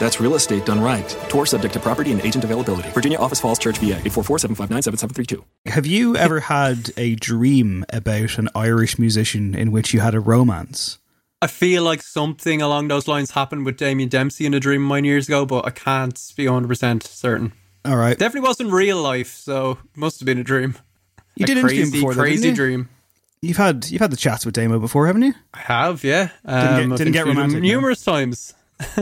That's real estate done right. Tour subject to property and agent availability. Virginia Office Falls Church, VA 844 759 7732. Have you ever had a dream about an Irish musician in which you had a romance? I feel like something along those lines happened with Damien Dempsey in a dream of mine years ago, but I can't be 100% certain. All right. Definitely wasn't real life, so must have been a dream. You a did crazy, interview him before, though, crazy didn't you? dream. You've had you've had the chats with Damo before, haven't you? I have, yeah. Didn't get- Um, didn't get interviewed him romantic, no? numerous times.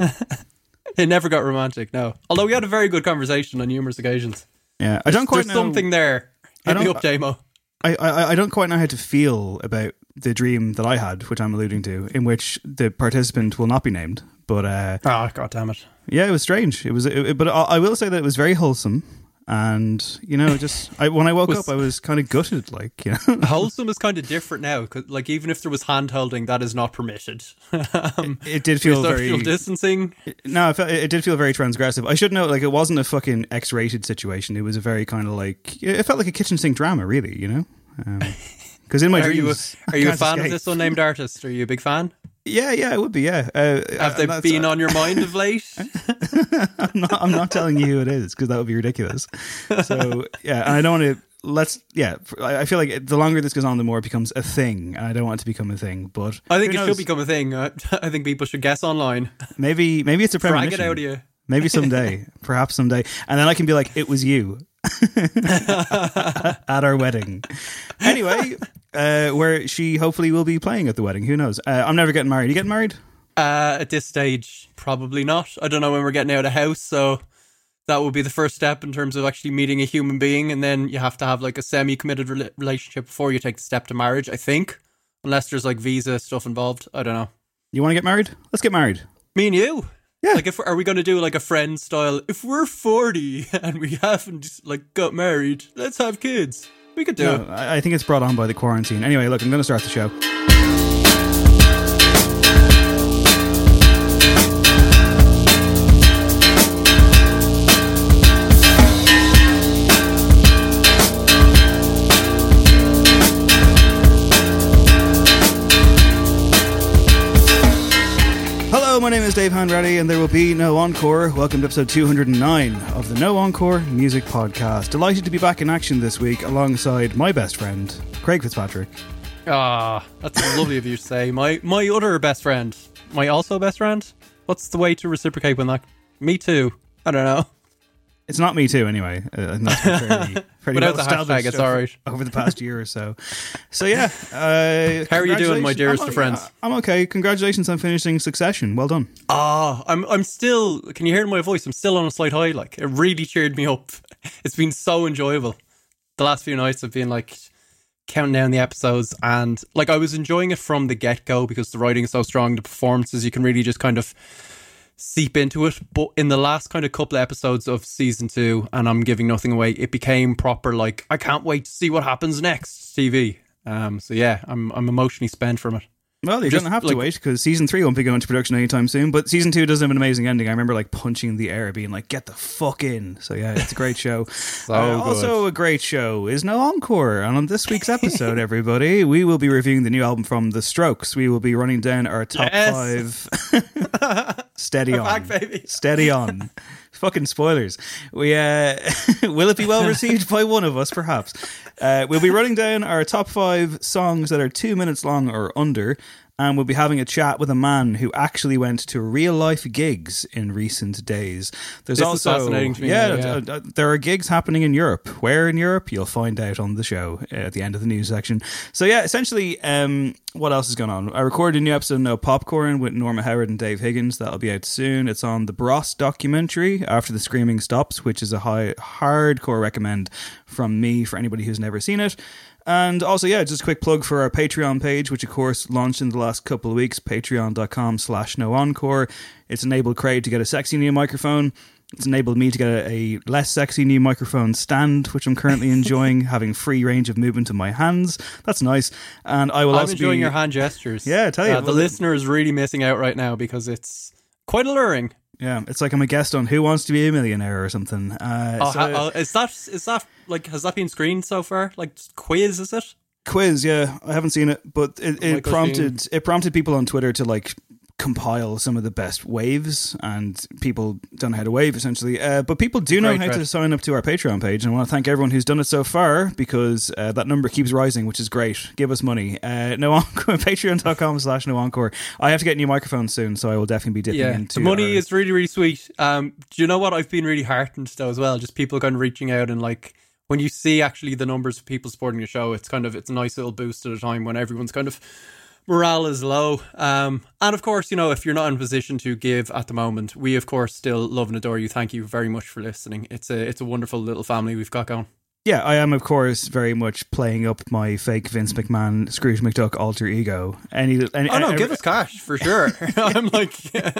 it never got romantic, no. Although we had a very good conversation on numerous occasions. Yeah, I don't quite There's know. something there. I Hit me don't- up, Damo. I, I I don't quite know how to feel about the dream that I had, which I'm alluding to, in which the participant will not be named. But uh, Oh, god damn it. yeah, it was strange. It was, it, but I, I will say that it was very wholesome. And you know, just I, when I woke Was- up, I was kind of gutted. Like you know, Wholesome is kind of different now. 'cause, like, even if there was hand holding, that is not permitted. um, it did feel very social distancing. No, it, felt, it did feel very transgressive. I should know, like, it wasn't a fucking X-rated situation. It was a very kind of like it felt like a kitchen sink drama, really. You know, because in my Are you, a, are you a fan of escape. this unnamed artist? Are you a big fan? Yeah, yeah, it would be. Yeah, uh, Have they been on your mind of late? I'm not, I'm not telling you who it is because that would be ridiculous. So yeah, and I don't want to. Let's yeah. I feel like the longer this goes on, the more it becomes a thing, and I don't want it to become a thing. But I think it knows? should become a thing. I, I think people should guess online. maybe maybe it's a Drag premonition. it out of you. Maybe someday, perhaps someday, and then I can be like, "It was you." at our wedding. Anyway, uh, where she hopefully will be playing at the wedding. Who knows? Uh, I'm never getting married. Are You getting married? Uh, at this stage, probably not. I don't know when we're getting out of the house, so that would be the first step in terms of actually meeting a human being, and then you have to have like a semi-committed rela- relationship before you take the step to marriage. I think, unless there's like visa stuff involved. I don't know. You want to get married? Let's get married. Me and you. Yeah. Like, if are we going to do like a friend style? If we're forty and we haven't like got married, let's have kids. We could do No, it. I I think it's brought on by the quarantine. Anyway, look, I'm going to start the show. Is Dave Hanratty, and there will be no encore. Welcome to episode 209 of the No Encore Music Podcast. Delighted to be back in action this week alongside my best friend, Craig Fitzpatrick. Ah, that's lovely of you to say. My my other best friend, my also best friend. What's the way to reciprocate when that? Me too. I don't know. It's not me too, anyway. Uh, and that's been fairly, fairly the well-established hashtag, it's over- all right. over the past year or so. So yeah, uh, How are you doing, my dearest I'm, friends? I'm okay. Congratulations on finishing Succession. Well done. Ah, I'm I'm still. Can you hear my voice? I'm still on a slight high. Like it really cheered me up. it's been so enjoyable. The last few nights have been like counting down the episodes and like I was enjoying it from the get go because the writing is so strong, the performances you can really just kind of seep into it. But in the last kind of couple of episodes of season two, and I'm giving nothing away, it became proper like I can't wait to see what happens next TV. Um, so yeah, I'm I'm emotionally spent from it. Well, you Just, don't have to wait because season three won't be going to production anytime soon. But season two does have an amazing ending. I remember like punching the air, being like, "Get the fuck in!" So yeah, it's a great show. so uh, Also, a great show is No Encore, and on this week's episode, everybody, we will be reviewing the new album from The Strokes. We will be running down our top Yes. five. Steady on, back, baby. steady on. Fucking spoilers. We uh, will it be well received by one of us? Perhaps. Uh, we'll be running down our top five songs that are two minutes long or under, and we'll be having a chat with a man who actually went to real life gigs in recent days. There's This is also fascinating to me yeah, yeah. uh, uh, there are gigs happening in Europe. Where in Europe? You'll find out on the show at the end of the news section. So yeah, essentially, um, what else is going on? I recorded a new episode of No Popcorn with Norma Howard and Dave Higgins. That'll be out soon. It's on the Bros documentary After the Screaming Stops, which is a high hardcore recommend from me for anybody who's never seen it. And also, yeah, just a quick plug for our Patreon page, which of course launched in the last couple of weeks, patreon.com slash no encore. It's enabled Craig to get a sexy new microphone. It's enabled me to get a, a less sexy new microphone stand, which I'm currently enjoying, having free range of movement in my hands. That's nice. And I will I'm also enjoying be, your hand gestures. Yeah, I tell you, Uh, the well, listener is really missing out right now because it's quite alluring. Yeah, it's like I'm a guest on Who Wants to Be a Millionaire or something. Uh, Oh, so- ha- oh, is that is that like has that been screened so far? Like quiz, is it? quiz yeah i haven't seen it but it, it prompted it prompted people on twitter to like compile some of the best waves and people don't know how to wave essentially. Uh, but people do know Great how to sign up to our patreon page and i want to thank everyone who's done it so far because uh, that number keeps rising which is great. Give us money. Uh, no encore patreon.com slash no encore i have to get new microphones soon so i will definitely be dipping Yeah, into the money our- is really really sweet. Um, do you know what? I've been really heartened though as well? Just people kind of reaching out and like when you see actually the numbers of people supporting your show, it's kind of it's a nice little boost at a time when everyone's kind of morale is low. Um, and of course, you know if you're not in a position to give at the moment, we of course still love and adore you. Thank you very much for listening. It's a it's a wonderful little family we've got going. Yeah, I am, of course, very much playing up my fake Vince McMahon, Scrooge McDuck alter ego. Any, any Oh no, every- give us cash for sure. I'm like, yeah.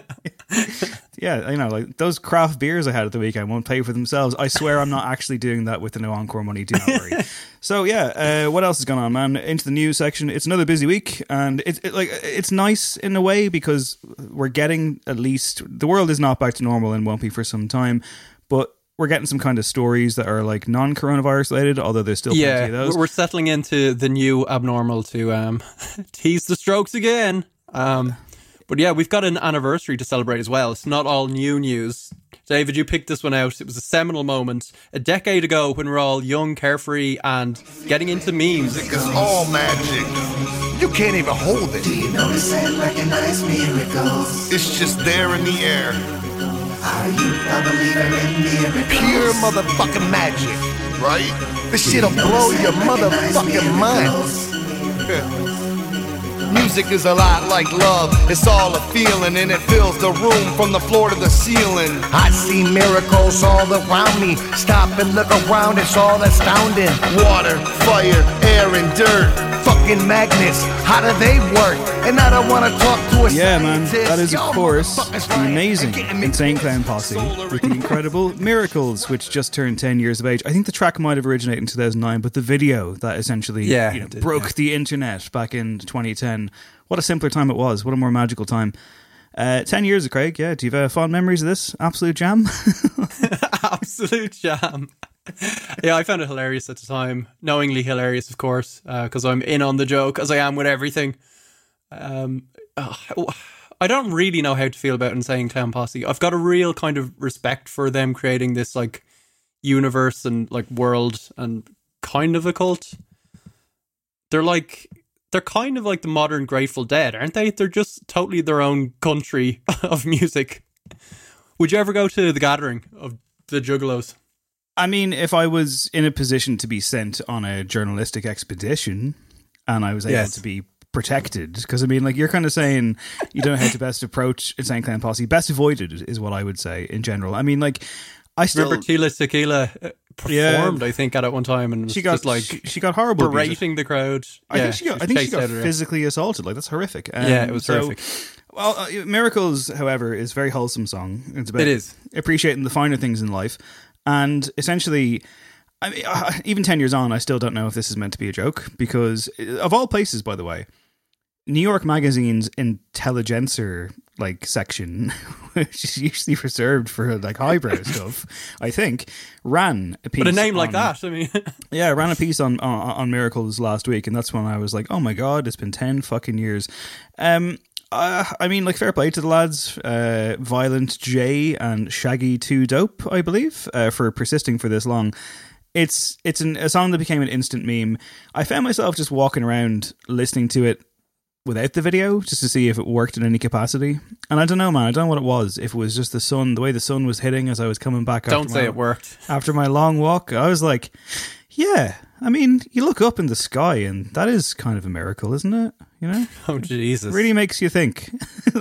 Yeah, you know, like those craft beers I had at the weekend won't pay for themselves. I swear I'm not actually doing that with the no encore money. Do not worry. So yeah, uh, what else is going on, man? Into the news section. It's another busy week, and it's it, like it's nice in a way because we're getting at least the world is not back to normal and won't be for some time, but. We're getting some kind of stories that are like non-coronavirus related, although there's still plenty of those. we're settling into the new abnormal to um, tease the strokes again. Um, but yeah, we've got an anniversary to celebrate as well. It's not all new news. David, you picked this one out. It was a seminal moment a decade ago when we're all young, carefree, and getting into memes. It's all magic. You can't even hold it. Do you notice and recognize miracles. It's just there in the air. Are you a believer in miracles? Pure motherfucking magic, right? This shit'll blow your motherfucking mind. Music is a lot like love. It's all a feeling and it fills the room from the floor to the ceiling. I see miracles all around me. Stop and look around, it's all astounding. Water, fire, air, and dirt. Fucking magnets, how do they work? And I don't wanna talk to a Yeah, man. That is, of Y'all course, motherfuckers the amazing Insane. Clown Posse with the incredible Miracles, which just turned 10 years of age. I think the track might have originated in 2009, but the video that essentially Yeah, you know, did, broke yeah. the internet back in 2010. What a simpler time it was. What a more magical time. Uh, 10 years of Craig, yeah. Do you have uh, fond memories of this absolute jam? Absolute jam. yeah, I found it hilarious at the time. Knowingly hilarious, of course, because I'm in on the joke, as I am with everything. Um, ugh, I don't really know how to feel about Insane Clown Posse. I've got a real kind of respect for them creating this like universe and like world and kind of a cult. They're like they're kind of like the modern Grateful Dead, aren't they? They're just totally their own country of music. Would you ever go to the gathering of the Juggalos? I mean, if I was in a position to be sent on a journalistic expedition and I was able Yes. to be protected, because I mean, like you're kind of saying you don't know how to best approach Insane Clown Posse. Best avoided is what I would say in general. I mean, like I still Remember Tila Tequila performed, I think, at it one time, and She got like she, she got horrible berating the crowd. I Yeah, think she got. I think she got physically assaulted. Like that's horrific. Um, Yeah, it was so- horrific. Well, uh, Miracles, however, is a very wholesome song. It's about It is. appreciating the finer things in life, and essentially. I mean, uh, even ten years on, I still don't know if this is meant to be a joke because, uh, of all places, by the way, New York Magazine's intelligencer like section, which is usually reserved for like highbrow stuff, I think, ran a piece. But a name like that, I mean, yeah, ran a piece on, on on miracles last week, and that's when I was like, "Oh my god, it's been ten fucking years." Um, uh, I mean, like, fair play to the lads, uh, Violent J and Shaggy Two Dope, I believe, uh, for persisting for this long. It's it's an, a song that became an instant meme. I found myself just walking around listening to it without the video just to see if it worked in any capacity. And I don't know, man. I don't know what it was. If it was just the sun, the way the sun was hitting as I was coming back. don't say my- it worked. after my long walk, I was like, yeah, I mean, you look up in the sky and that is kind of a miracle, isn't it? You know, Oh Jesus! really makes you think.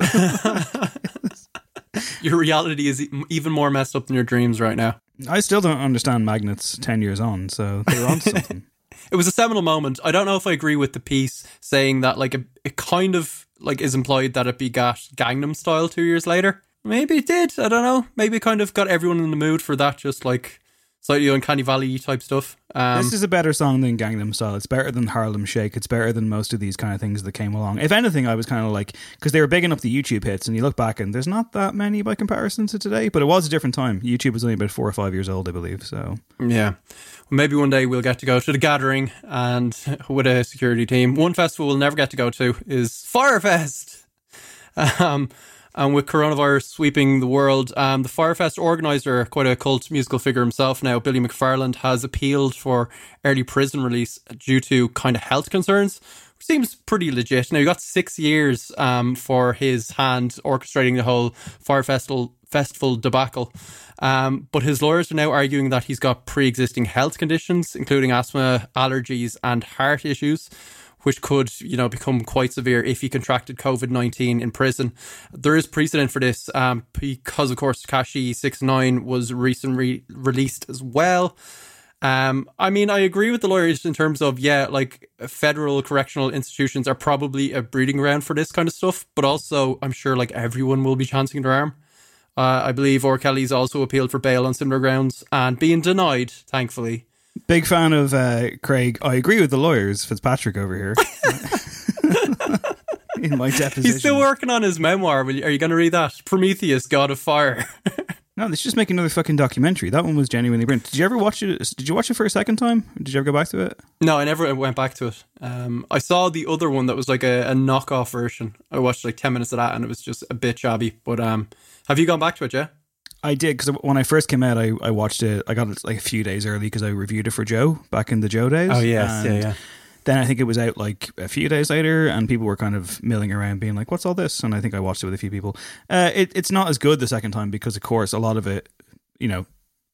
Your reality is even more messed up than your dreams right now. I still don't understand magnets 10 years on, so they're onto something. It was a seminal moment. I don't know if I agree with the piece saying that like it, it kind of like is implied that it begat Gangnam Style two years later. Maybe it did. I don't know. Maybe it kind of got everyone in the mood for that, just like slightly uncanny valley type stuff. Um, this is a better song than Gangnam Style. It's better than Harlem Shake. It's better than most of these kind of things that came along. If anything, I was kind of like, because they were big enough the YouTube hits, and you look back and there's not that many by comparison to today, but it was a different time. YouTube was only about four or five years old, I believe. So Yeah. Well, maybe one day we'll get to go to the gathering and with a security team. One festival we'll never get to go to is Fyre Fest. Um, and with coronavirus sweeping the world, um, the Fyre Fest organizer, quite a cult musical figure himself now, Billy McFarland, has appealed for early prison release due to kind of health concerns. Seems pretty legit. Now, he got six years um, for his hand orchestrating the whole Fyre Festival festival debacle. Um, but his lawyers are now arguing that he's got pre existing health conditions, including asthma, allergies, and heart issues. Which could, you know, become quite severe if he contracted COVID nineteen in prison. There is precedent for this, um, because of course Tekashi Six Nine was recently released as well. Um, I mean, I agree with the lawyers in terms of yeah, like federal correctional institutions are probably a breeding ground for this kind of stuff, but also I'm sure like everyone will be chancing their arm. Uh, I believe R. Kelly's also appealed for bail on similar grounds and being denied, thankfully. Big fan of uh, Craig. I agree with the lawyers, Fitzpatrick over here. In my deposition. He's still working on his memoir. Will you, are you going to read that? Prometheus, God of Fire. No, they should just make another fucking documentary. That one was genuinely brilliant. Did you ever watch it? Did you watch it for a second time? Did you ever go back to it? no, I never went back to it. Um, I saw the other one that was like a, a knockoff version. I watched like 10 minutes of that and it was just a bit shabby. But um, have you gone back to it, yeah? I did because when I first came out, I, I watched it. I got it like a few days early because I reviewed it for Joe back in the Joe days. Oh, yes. Yeah, yeah. Then I think it was out like a few days later, and people were kind of milling around, being like, "What's all this?" And I think I watched it with a few people. Uh, it, it's not as good the second time because, of course, a lot of it, you know,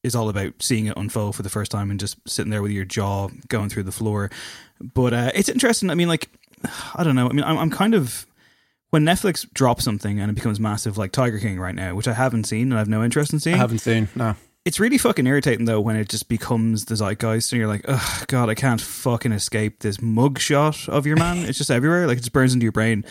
is all about seeing it unfold for the first time and just sitting there with your jaw going through the floor. But uh, it's interesting. I mean, like, I don't know. I mean, I'm, I'm kind of when Netflix drops something and it becomes massive, like Tiger King right now, which I haven't seen and I have no interest in seeing. I haven't seen, no. It's really fucking irritating though when it just becomes the zeitgeist and you're like, oh god, I can't fucking escape this mugshot of your man. it's just everywhere, like it just burns into your brain.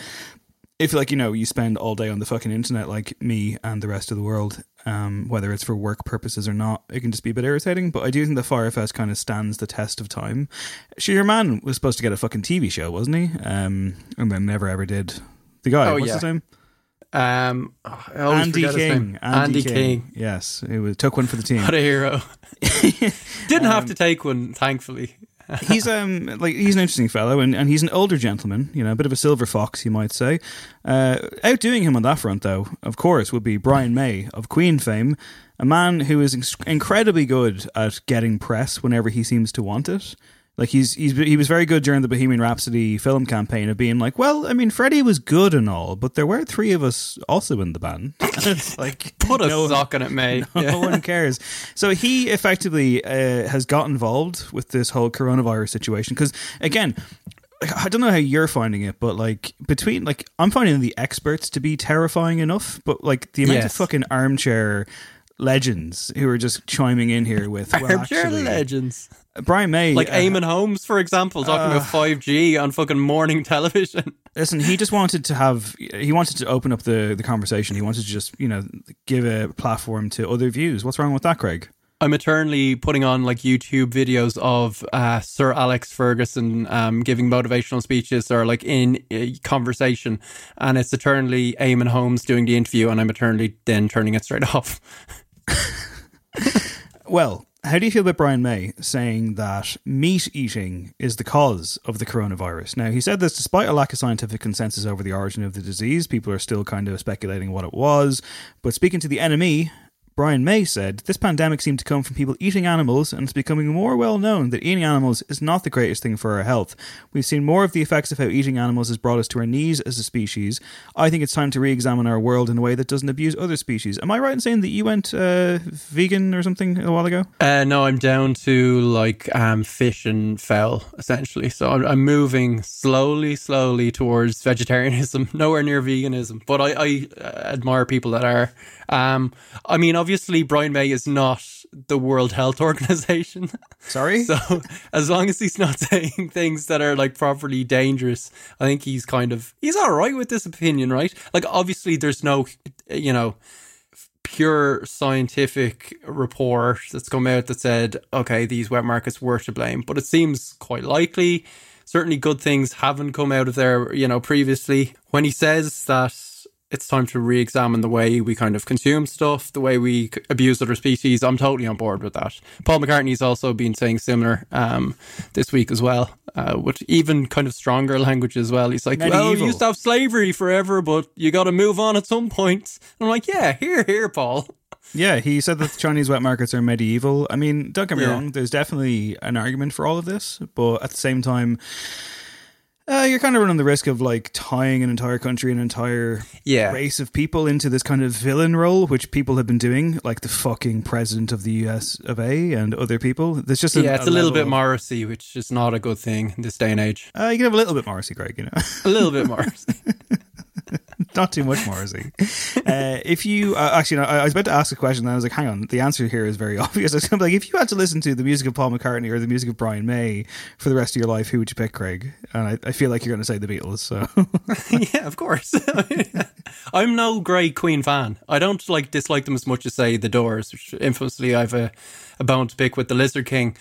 If like you know you spend all day on the fucking internet like me and the rest of the world, um, whether it's for work purposes or not, it can just be a bit irritating. But I do think the Fyre Fest kind of stands the test of time. Sure, your man was supposed to get a fucking TV show, wasn't he? Um, and then never ever did. The guy, Oh, what's yeah. his name? Um, always Andy King. name. Andy, King. Yes, it was, took one for the team. What a hero. Didn't Um, have to take one, thankfully. he's um like he's an interesting fellow and, and he's an older gentleman you know a bit of a silver fox you might say uh outdoing him on that front though of course would be brian may of queen fame a man who is ex- incredibly good at getting press whenever he seems to want it like he's he's he was very good during the Bohemian Rhapsody film campaign of being like, well, I mean, Freddie was good and all, but there were three of us also in the band. It's like Put a no- sock on it, May. no Yeah. one cares. So he effectively uh, has got involved with this whole coronavirus situation because, again, I don't know how you're finding it, but like between like I'm finding the experts to be terrifying enough, but like the amount of fucking armchair legends who are just chiming in here with well, Armchair actually, legends. Brian May, Like uh, Eamonn Holmes, for example, talking about 5G on fucking morning television. Listen, he just wanted to have he wanted to open up the the conversation. He wanted to just you know give a platform to other views. What's wrong with that, Craig? I'm eternally putting on like YouTube videos of uh, Sir Alex Ferguson um, giving motivational speeches or like in a conversation, and it's eternally Eamonn Holmes doing the interview, and I'm eternally then turning it straight off. Well, how do you feel about Brian May saying that meat eating is the cause of the coronavirus? Now, he said this despite a lack of scientific consensus over the origin of the disease. People are still kind of speculating what it was. But speaking to the NME, Brian May said this pandemic seemed to come from people eating animals, and it's becoming more well known that eating animals is not the greatest thing for our health. We've seen more of the effects of how eating animals has brought us to our knees as a species. I think it's time to re examine our world in a way that doesn't abuse other species. Am I right in saying that you went uh, vegan or something a while ago? Uh, no, I'm down to like um, fish and fowl essentially. So I'm, I'm moving slowly, slowly towards vegetarianism. Nowhere near veganism, but I, I uh, admire people that are. Um, I mean, Brian May is not the World Health Organization. Sorry? So as long as he's not saying things that are like properly dangerous, I think he's kind of he's all right with this opinion, right? Like obviously, there's no, you know pure scientific report that's come out that said, okay, these wet markets were to blame, but it seems quite likely. Certainly, good things haven't come out of there, you know, previously. When he says that it's time to re examine the way we kind of consume stuff, the way we abuse other species, I'm totally on board with that. Paul McCartney's also been saying similar um, this week as well, uh, with even kind of stronger language as well. He's like, well, we used to have slavery forever, but you got to move on at some point. I'm like, yeah, here, here, Paul. Yeah, he said that the Chinese wet markets are medieval. I mean, don't get me Yeah. wrong, there's definitely an argument for all of this, but at the same time, uh, you're kind of running the risk of like tying an entire country, an entire Yeah. race of people into this kind of villain role, which people have been doing, like the fucking president of the US of A and other people. There's just yeah, it's a, little bit Morrissey, which is not a good thing in this day and age. Uh, you can have a little bit Morrissey, Greg. You know. A little bit Morrissey. Not too much Morrissey. Uh, if you uh, actually, I I was about to ask a question, and I was like, "Hang on." The answer here is very obvious. I was gonna be like, if you had to listen to the music of Paul McCartney or the music of Brian May for the rest of your life, who would you pick, Craig? And I, I feel like you're going to say the Beatles. So yeah, of course. I'm no great Queen fan. I don't like dislike them as much as say the Doors, which infamously I've a, a bone to pick with the Lizard King.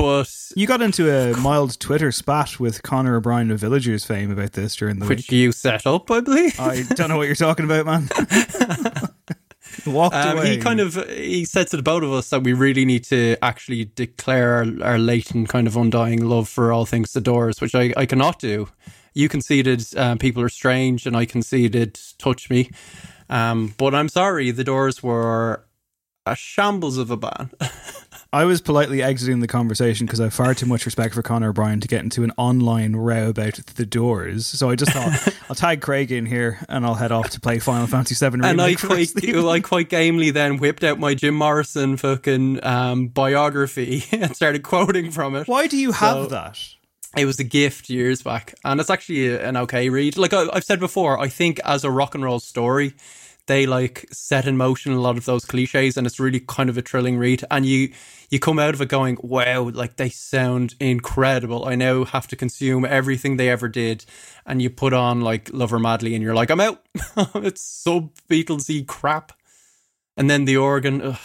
But you got into a mild Twitter spat with Conor O'Brien of Villagers fame about this during the which week. you set up, I believe. I don't know what you're talking about, man. Walked Um, away. he kind of he said to the both of us that we really need to actually declare our, our latent kind of undying love for all things the Doors, which I, I cannot do. You conceded um, people are strange, and I conceded touch me. Um, but I'm sorry, the Doors were a shambles of a band. I was politely exiting the conversation because I have far too much respect for Conor O'Brien to get into an online row about the doors. So I just thought I'll tag Craig in here and I'll head off to play Final Fantasy VII. and I Remake for the quite, rest of the evening. I quite gamely then whipped out my Jim Morrison fucking um, biography and started quoting from it. Why do you have So- that? It was a gift years back, and it's actually an okay read. Like I, I've said before, I think as a rock and roll story, they like set in motion a lot of those cliches, and it's really kind of a thrilling read. And you you come out of it going, "Wow, like they sound incredible." I now have to consume everything they ever did, and you put on like Love Her Madly, and you're like, "I'm out." it's sub Beatlesy crap, and then the organ. Ugh.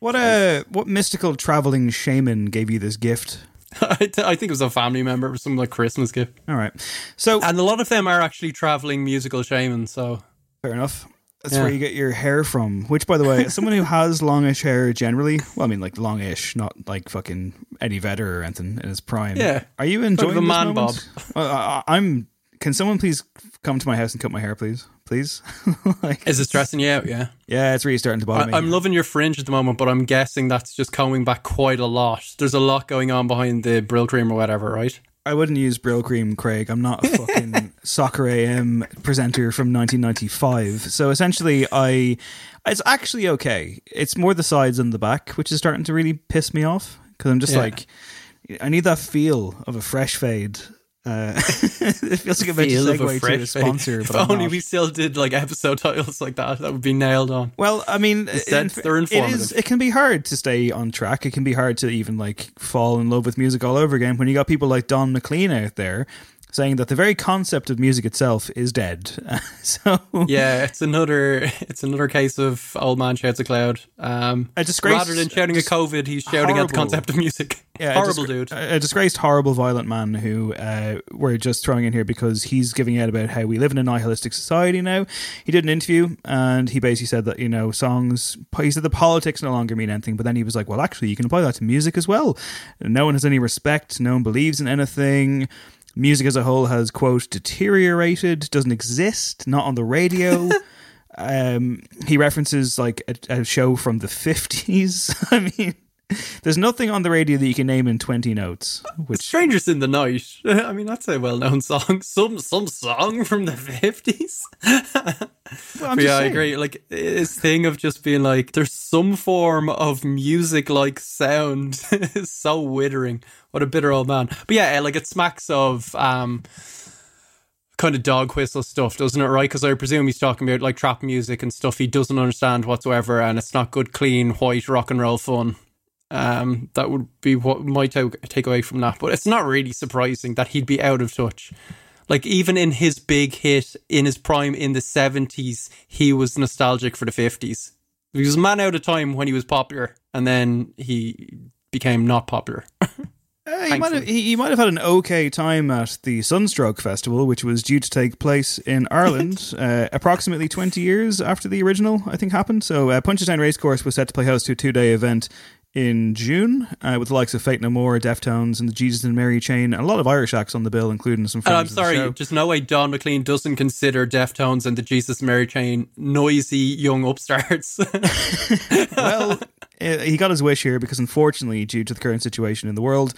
What a what mystical traveling shaman gave you this gift? I, th- I think it was a family member, it was some like Christmas gift. All right, so And a lot of them are actually traveling musical shamans. So fair enough. That's Yeah. where you get your hair from. Which, by the way, someone who has longish hair generally, well, I mean, like longish, not like fucking Eddie Vedder or anything in his prime. Yeah. Are you enjoying the man moment? Well, I, I- I'm. Can someone please come to my house and cut my hair, please? Please. like, is it stressing you out? Yeah. yeah, it's really starting to bother I, me. I'm loving your fringe at the moment, but I'm guessing that's just coming back quite a lot. There's a lot going on behind the Brylcreem or whatever, right? I wouldn't use Brylcreem, Craig. I'm not a fucking Soccer AM presenter from 1995. So essentially, I it's actually okay. It's more the sides and the back, which is starting to really piss me off because I'm just Yeah. like, I need that feel of a fresh fade Uh, it feels like a bit of a to a sponsor. If only we still did like episode titles like that, that would be nailed on. Well, I mean, Instead, in- they're It, is, it can be hard to stay on track. It can be hard to even like fall in love with music all over again when you got people like Don McLean out there saying that the very concept of music itself is dead. so Yeah, it's another it's another case of old man shouts a cloud. Um, A disgrace- rather than shouting at COVID, he's shouting at the concept of music. Yeah, a Horrible dude. A, a disgraced, horrible, violent man who uh, we're just throwing in here because he's giving out about how we live in a nihilistic society now. He did an interview and he basically said that, you know, songs, he said the politics no longer mean anything, but then he was like, well, actually, you can apply that to music as well. No one has any respect, no one believes in anything. Music as a whole has, quote, deteriorated, doesn't exist, not on the radio. um, he references like a, a show from the 50s. I mean, there's nothing on the radio that you can name in 20 notes, which Strangers in the Night. I mean, that's a well-known song. Some some song from the fifties. Well, I'm just yeah, I agree. Like his thing of just being like, there's some form of music-like sound is so withering. What a bitter old man. But yeah, like it smacks of um kind of dog whistle stuff, doesn't it? Right? Because I presume he's talking about like trap music and stuff he doesn't understand whatsoever, and it's not good, clean, white rock and roll fun. Um, that would be what my take take away from that. But it's not really surprising that he'd be out of touch. Like even in his big hit in his prime in the seventies, he was nostalgic for the fifties. He was a man out of time when he was popular, and then he became not popular. Uh, he, might have, he, he might have had an okay time at the Sunstroke Festival, which was due to take place in Ireland uh, approximately 20 years after the original, I think, happened. So, uh, Punchestown Racecourse was set to play host to a two day event in June uh, with the likes of Faith No More, Deftones, and the Jesus and Mary chain, and a lot of Irish acts on the bill, including some And. I'm sorry, just no way Don McLean doesn't consider Deftones and the Jesus Mary Chain noisy young upstarts. well, uh, he got his wish here because, unfortunately, due to the current situation in the world,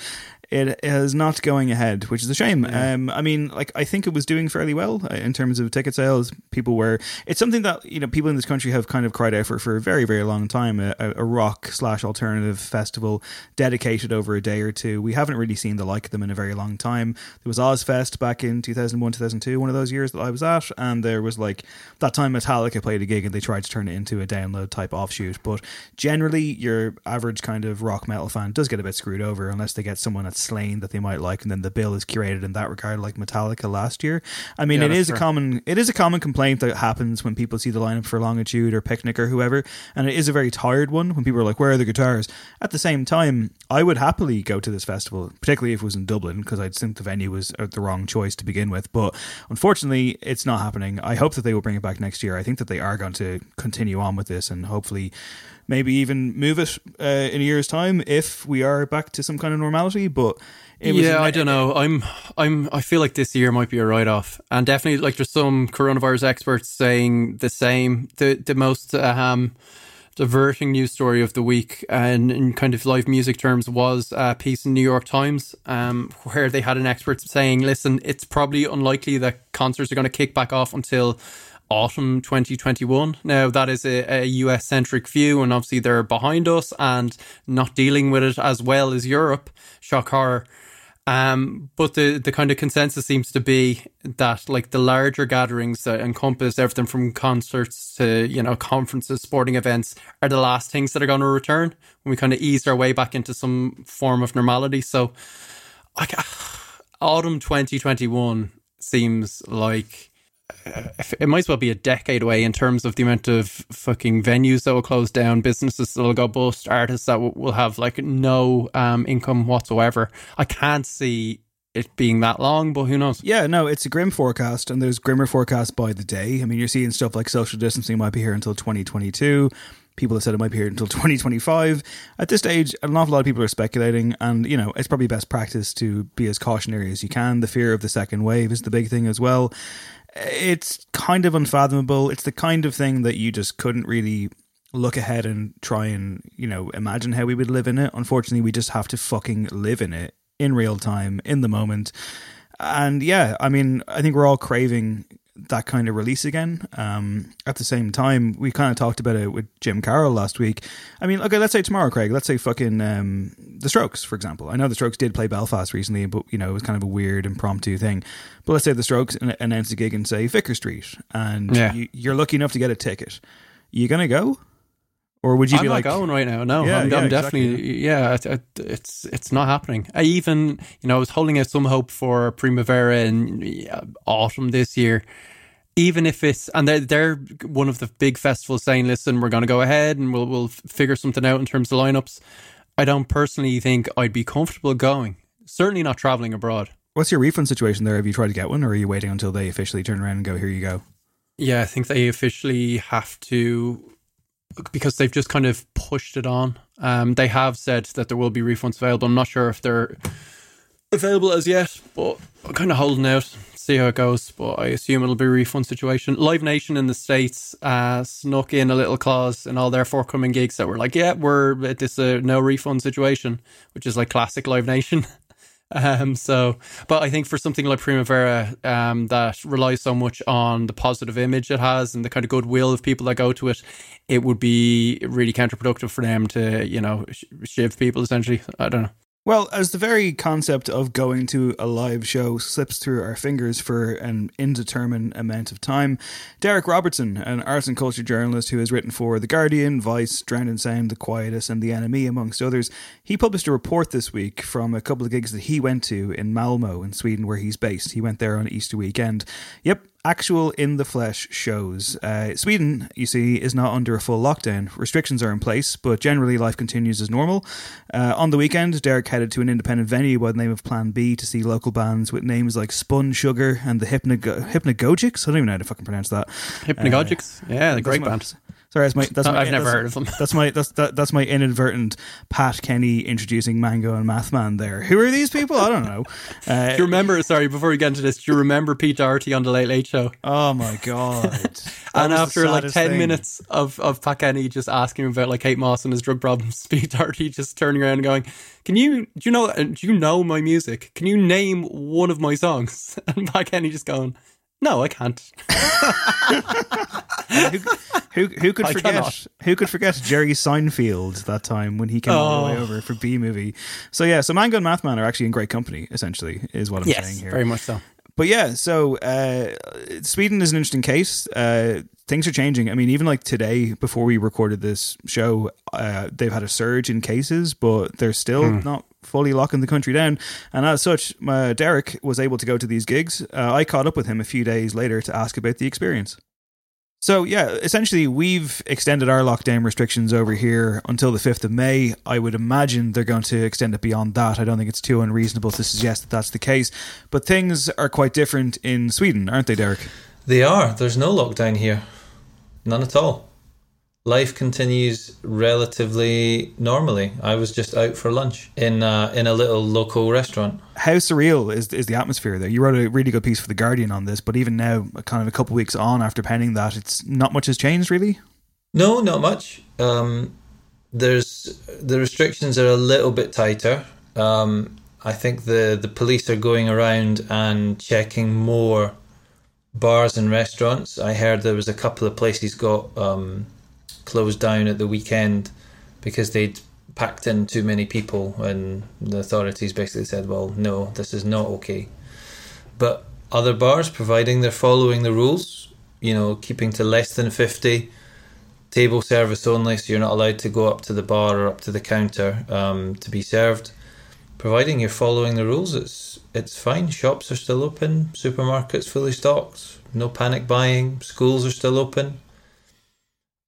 it is not going ahead, which is a shame. Um, I mean, like I think it was doing fairly well uh, in terms of ticket sales. People were. It's something that you know people in this country have kind of cried out for for a very very long time. A, a a rock slash alternative festival dedicated over a day or two. We haven't really seen the like of them in a very long time. There was Ozzfest back in two thousand one, two thousand two, one of those years that I was at, and there was like that time Metallica played a gig and they tried to turn it into a download type offshoot. But generally, your average kind of rock metal fan does get a bit screwed over unless they get someone that's slain that they might like, and then the bill is curated in that regard, like Metallica last year. I mean, Yeah, it is a common it is a common complaint that happens when people see the lineup for Longitude or Picnic or whoever, and it is a very tired one when people are like, "Where are the guitars?" At the same time, I would happily go to this festival, particularly if it was in Dublin, because I'd think the venue was the wrong choice to begin with. But unfortunately, it's not happening. I hope that they will bring it back next year. I think that they are going to continue on with this, and hopefully. Maybe even move it uh, in a year's time if we are back to some kind of normality. But it was yeah, I don't know. I'm, I'm, I feel like this year might be a write off, and definitely like there's some coronavirus experts saying the same. The the most um, diverting news story of the week, and in kind of live music terms, was a piece in New York Times, um, where they had an expert saying, "Listen, it's probably unlikely that concerts are going to kick back off until." Autumn 2021. Now, that is a, a US centric view, and obviously they're behind us and not dealing with it as well as Europe. Shock horror. Um, but the, the kind of consensus seems to be that like the larger gatherings that encompass everything from concerts to, you know, conferences, sporting events are the last things that are going to return when we kind of ease our way back into some form of normality. So like autumn 2021 seems like it might as well be a decade away in terms of the amount of fucking venues that will close down, businesses that will go bust, artists that will, have like no um, income whatsoever. I can't see it being that long, but who knows? Yeah, no, it's a grim forecast, and there's grimmer forecasts by the day. I mean, you're seeing stuff like social distancing might be here until 2022. People have said it might be here until 2025. At this stage, an awful lot of people are speculating, and you know, it's probably best practice to be as cautionary as you can. The fear of the second wave is the big thing as well. It's kind of unfathomable. It's the kind of thing that you just couldn't really look ahead and try and, you know, imagine how we would live in it. Unfortunately, we just have to fucking live in it in real time, in the moment. And yeah, I mean, I think we're all craving that kind of release again. Um, at the same time, we kind of talked about it with Jim Carroll last week. I mean, okay, let's say tomorrow, Craig. Let's say fucking um, the Strokes, for example. I know the Strokes did play Belfast recently, but you know it was kind of a weird impromptu thing. But let's say the Strokes an- announce a gig in say Vicar Street, and Yeah. you, you're lucky enough to get a ticket. You gonna go, or would you I'm be not like, going right now. No, Yeah, I'm, yeah, I'm exactly, definitely yeah. it- it- it's it's not happening. I even you know I was holding out some hope for Primavera in yeah, autumn this year. Even if it's and they're they're one of the big festivals saying, listen, we're going to go ahead and we'll we'll figure something out in terms of lineups. I don't personally think I'd be comfortable going. Certainly not traveling abroad. What's your refund situation there? Have you tried to get one, or are you waiting until they officially turn around and go, "Here you go"? Yeah, I think they officially have to because they've just kind of pushed it on. Um, they have said that there will be refunds available. I'm not sure if they're available as yet, but I'm kind of holding out, see how it goes. But I assume it'll be a refund situation. Live Nation in the states uh, snuck in a little clause in all their forthcoming gigs that were like, "Yeah, we're this uh, no refund situation," which is like classic Live Nation. Um, so, but I think for something like Primavera, um, that relies so much on the positive image it has and the kind of goodwill of people that go to it, it would be really counterproductive for them to, you know, sh- shiv people essentially. I don't know. Well, as the very concept of going to a live show slips through our fingers for an indeterminate amount of time, Derek Robertson, an arts and culture journalist who has written for The Guardian, Vice, Drowned in Sound, The Quietus, and The Enemy, amongst others, he published a report this week from a couple of gigs that he went to in Malmo in Sweden, where he's based. He went there on Easter weekend. Yep, actual in the flesh shows. Uh, Sweden, you see, is not under a full lockdown. Restrictions are in place, but generally life continues as normal. Uh, on the weekend, Derek headed to an independent venue by the name of Plan B to see local bands with names like Spun Sugar and the Hypnago- Hypnagogics. I don't even know how to fucking pronounce that. Hypnagogics, yeah, the great band. Sorry, that's my. That's my I've never that's- heard of them. That's my. That's that, that's my inadvertent Pat Kenny introducing Mango and Mathman. There, who are these people? I don't know. Uh, Do you remember? Sorry, before we get into this, do you remember Pete Doherty on the Late Late Show? oh my god! And after like ten thing. minutes of of Pat Kenny just asking about like Kate Moss and his drug problems, Pete Doherty just turning around and going, "Can you do you know uh, do you know my music? Can you name one of my songs?" And Pat Kenny just going, "No, I can't." who, who who could I forget cannot. who could forget Jerry Seinfeld that time when he came all the way Oh. over for Bee Movie. So yeah, so Mango and Mathman are actually in great company. Essentially, is what I'm saying here. very much so. But yeah, so uh, Sweden is an interesting case. Uh, things are changing. I mean, even like today, before we recorded this show, uh, they've had a surge in cases, but they're still not fully locking the country down. And as such, uh, Derek was able to go to these gigs. Uh, I caught up with him a few days later to ask about the experience. So yeah, essentially we've extended our lockdown restrictions over here until the 5th of May. I would imagine they're going to extend it beyond that. I don't think it's too unreasonable to suggest that that's the case. But things are quite different in Sweden, aren't they, Derek? They are. There's no lockdown here. None at all. Life continues relatively normally. I was just out for lunch in uh, in a little local restaurant. How surreal is is the atmosphere there? You wrote a really good piece for the Guardian on this, but even now, kind of a couple of weeks on after penning that, it's not much has changed really. No, not much. Um, there's the restrictions are a little bit tighter. Um, I think the the police are going around and checking more bars and restaurants. I heard there was a couple of places got um, closed down at the weekend because they'd packed in too many people, and the authorities basically said, "Well, no, this is not okay." But other bars, providing they're following the rules, you know, keeping to less than fifty table service only, so you're not allowed to go up to the bar or up to the counter um, to be served. Providing you're following the rules, it's it's fine. Shops are still open, supermarkets fully stocked, no panic buying. Schools are still open.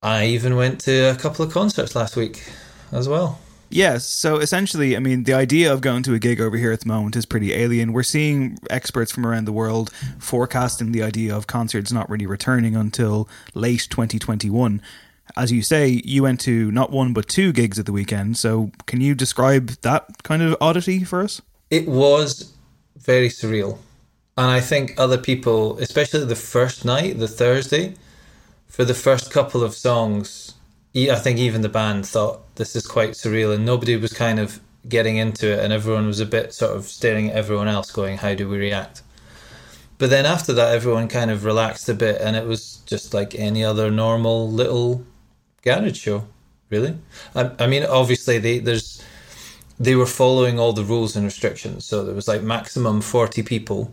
I even went to a couple of concerts last week as well. Yes. So essentially, I mean, the idea of going to a gig over here at the moment is pretty alien. We're seeing experts from around the world forecasting the idea of concerts not really returning until late 2021. As you say, you went to not one but two gigs at the weekend. So can you describe that kind of oddity for us? It was very surreal. And I think other people, especially the first night, the Thursday, for the first couple of songs, I think even the band thought this is quite surreal, and nobody was kind of getting into it, and everyone was a bit sort of staring at everyone else, going, "How do we react?" But then after that, everyone kind of relaxed a bit, and it was just like any other normal little garage show, really. I, I mean, obviously, they, there's they were following all the rules and restrictions. So there was like maximum 40 people.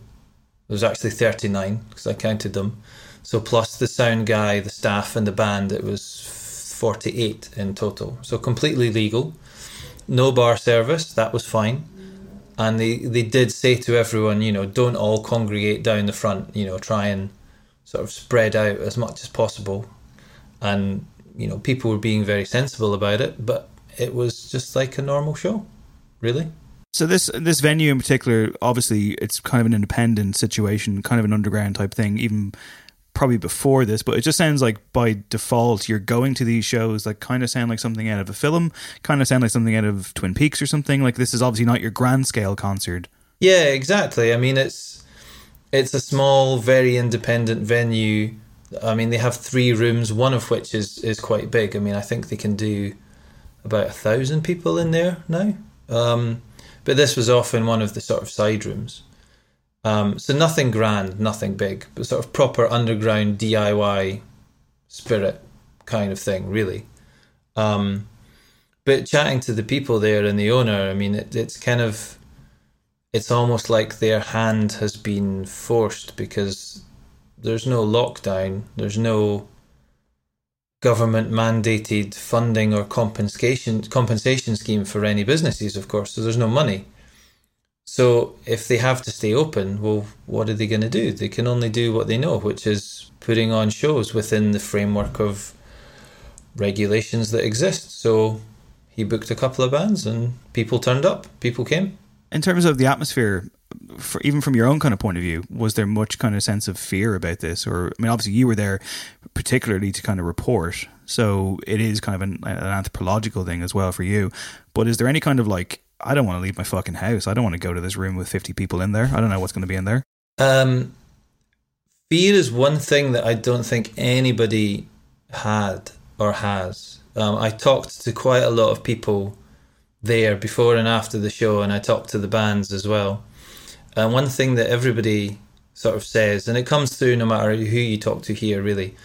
There was actually 39 because I counted them. So plus the sound guy, the staff, and the band, it was 48 in total. So completely legal. No bar service, that was fine and they they did say to everyone, you know, don't all congregate down the front. You know, try and sort of spread out as much as possible. And you know, people were being very sensible about it, but it was just like a normal show, really. So this this venue in particular, obviously, it's kind of an independent situation, kind of an underground type thing. Even probably before this, but it just sounds like by default you're going to these shows that kind of sound like something out of a film, kind of sound like something out of Twin Peaks or something. Like this is obviously not your grand scale concert. Yeah, exactly. I mean, it's it's a small, very independent venue. I mean, they have three rooms, one of which is is quite big. I mean, I think they can do about a thousand people in there now. Um, but this was often one of the sort of side rooms. Um, so nothing grand, nothing big, but sort of proper underground DIY spirit kind of thing, really. Um, but chatting to the people there and the owner, I mean, it, it's kind of, it's almost like their hand has been forced because there's no lockdown, there's no government mandated funding or compensation compensation scheme for any businesses, of course. So there's no money. So if they have to stay open, well, what are they going to do? They can only do what they know, which is putting on shows within the framework of regulations that exist. So he booked a couple of bands and people turned up, people came. In terms of the atmosphere, for, even from your own kind of point of view, was there much kind of sense of fear about this? Or, I mean, obviously you were there particularly to kind of report, so it is kind of an, an anthropological thing as well for you. But is there any kind of like I don't want to leave my fucking house. I don't want to go to this room with 50 people in there. I don't know what's going to be in there. Um, fear is one thing that I don't think anybody had or has. Um, I talked to quite a lot of people there before and after the show, and I talked to the bands as well. And one thing that everybody sort of says, and it comes through no matter who you talk to here, really,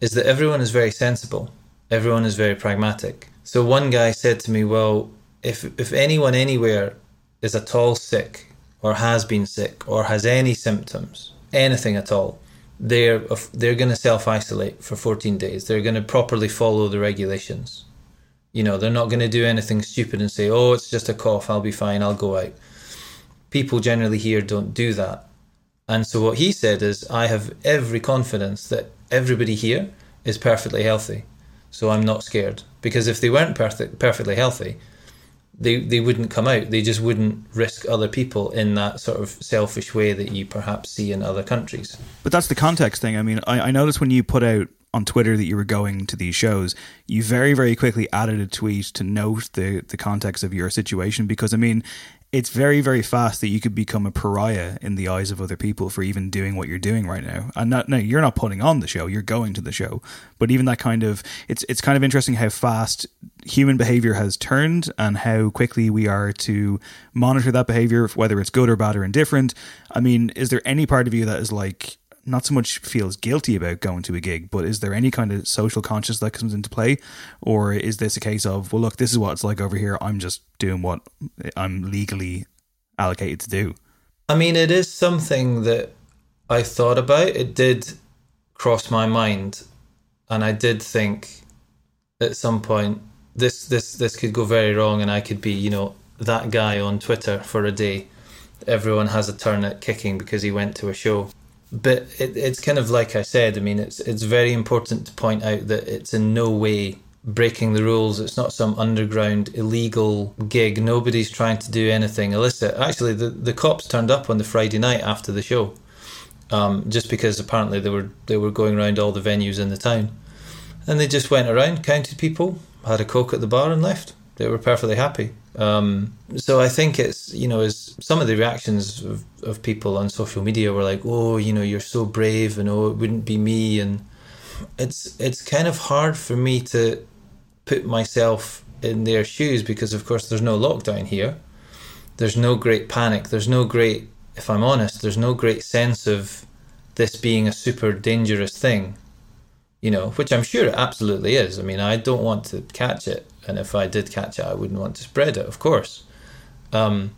is that everyone is very sensible. Everyone is very pragmatic. So one guy said to me, Well, if if anyone anywhere is at all sick or has been sick or has any symptoms, anything at all, they're they're going to self isolate for 14 days. They're going to properly follow the regulations. You know, they're not going to do anything stupid and say, "Oh, it's just a cough. I'll be fine. I'll go out." People generally here don't do that. And so what he said is, I have every confidence that everybody here is perfectly healthy. So I'm not scared because if they weren't perfect, perfectly healthy, they they wouldn't come out. They just wouldn't risk other people in that sort of selfish way that you perhaps see in other countries. But that's the context thing. I mean, I, I noticed when you put out on Twitter that you were going to these shows, you very very quickly added a tweet to note the the context of your situation because I mean, it's very very fast that you could become a pariah in the eyes of other people for even doing what you're doing right now. And not no you're not putting on the show you're going to the show. But even that kind of it's it's kind of interesting how fast human behavior has turned and how quickly we are to monitor that behavior whether it's good or bad or indifferent. I mean is there any part of you that is like not so much feels guilty about going to a gig, but is there any kind of social conscience that comes into play? Or is this a case of, well, look, this is what it's like over here. I'm just doing what I'm legally allocated to do? I mean, it is something that I thought about. It did cross my mind. And I did think at some point, this, this, this could go very wrong and I could be, you know, that guy on Twitter for a day. Everyone has a turn at kicking because he went to a show but it, it's kind of like I said. I mean, it's it's very important to point out that it's in no way breaking the rules. It's not some underground illegal gig. Nobody's trying to do anything illicit. Actually, the the cops turned up on the Friday night after the show, um, just because apparently they were they were going around all the venues in the town, and they just went around, counted people, had a coke at the bar, and left. They were perfectly happy. Um, so I think it's you know as some of the reactions of, of people on social media were like, oh, you know, you're so brave, and oh, it wouldn't be me, and it's it's kind of hard for me to put myself in their shoes because of course there's no lockdown here, there's no great panic, there's no great if I'm honest, there's no great sense of this being a super dangerous thing, you know, which I'm sure it absolutely is. I mean, I don't want to catch it, and if I did catch it, I wouldn't want to spread it, of course. Um,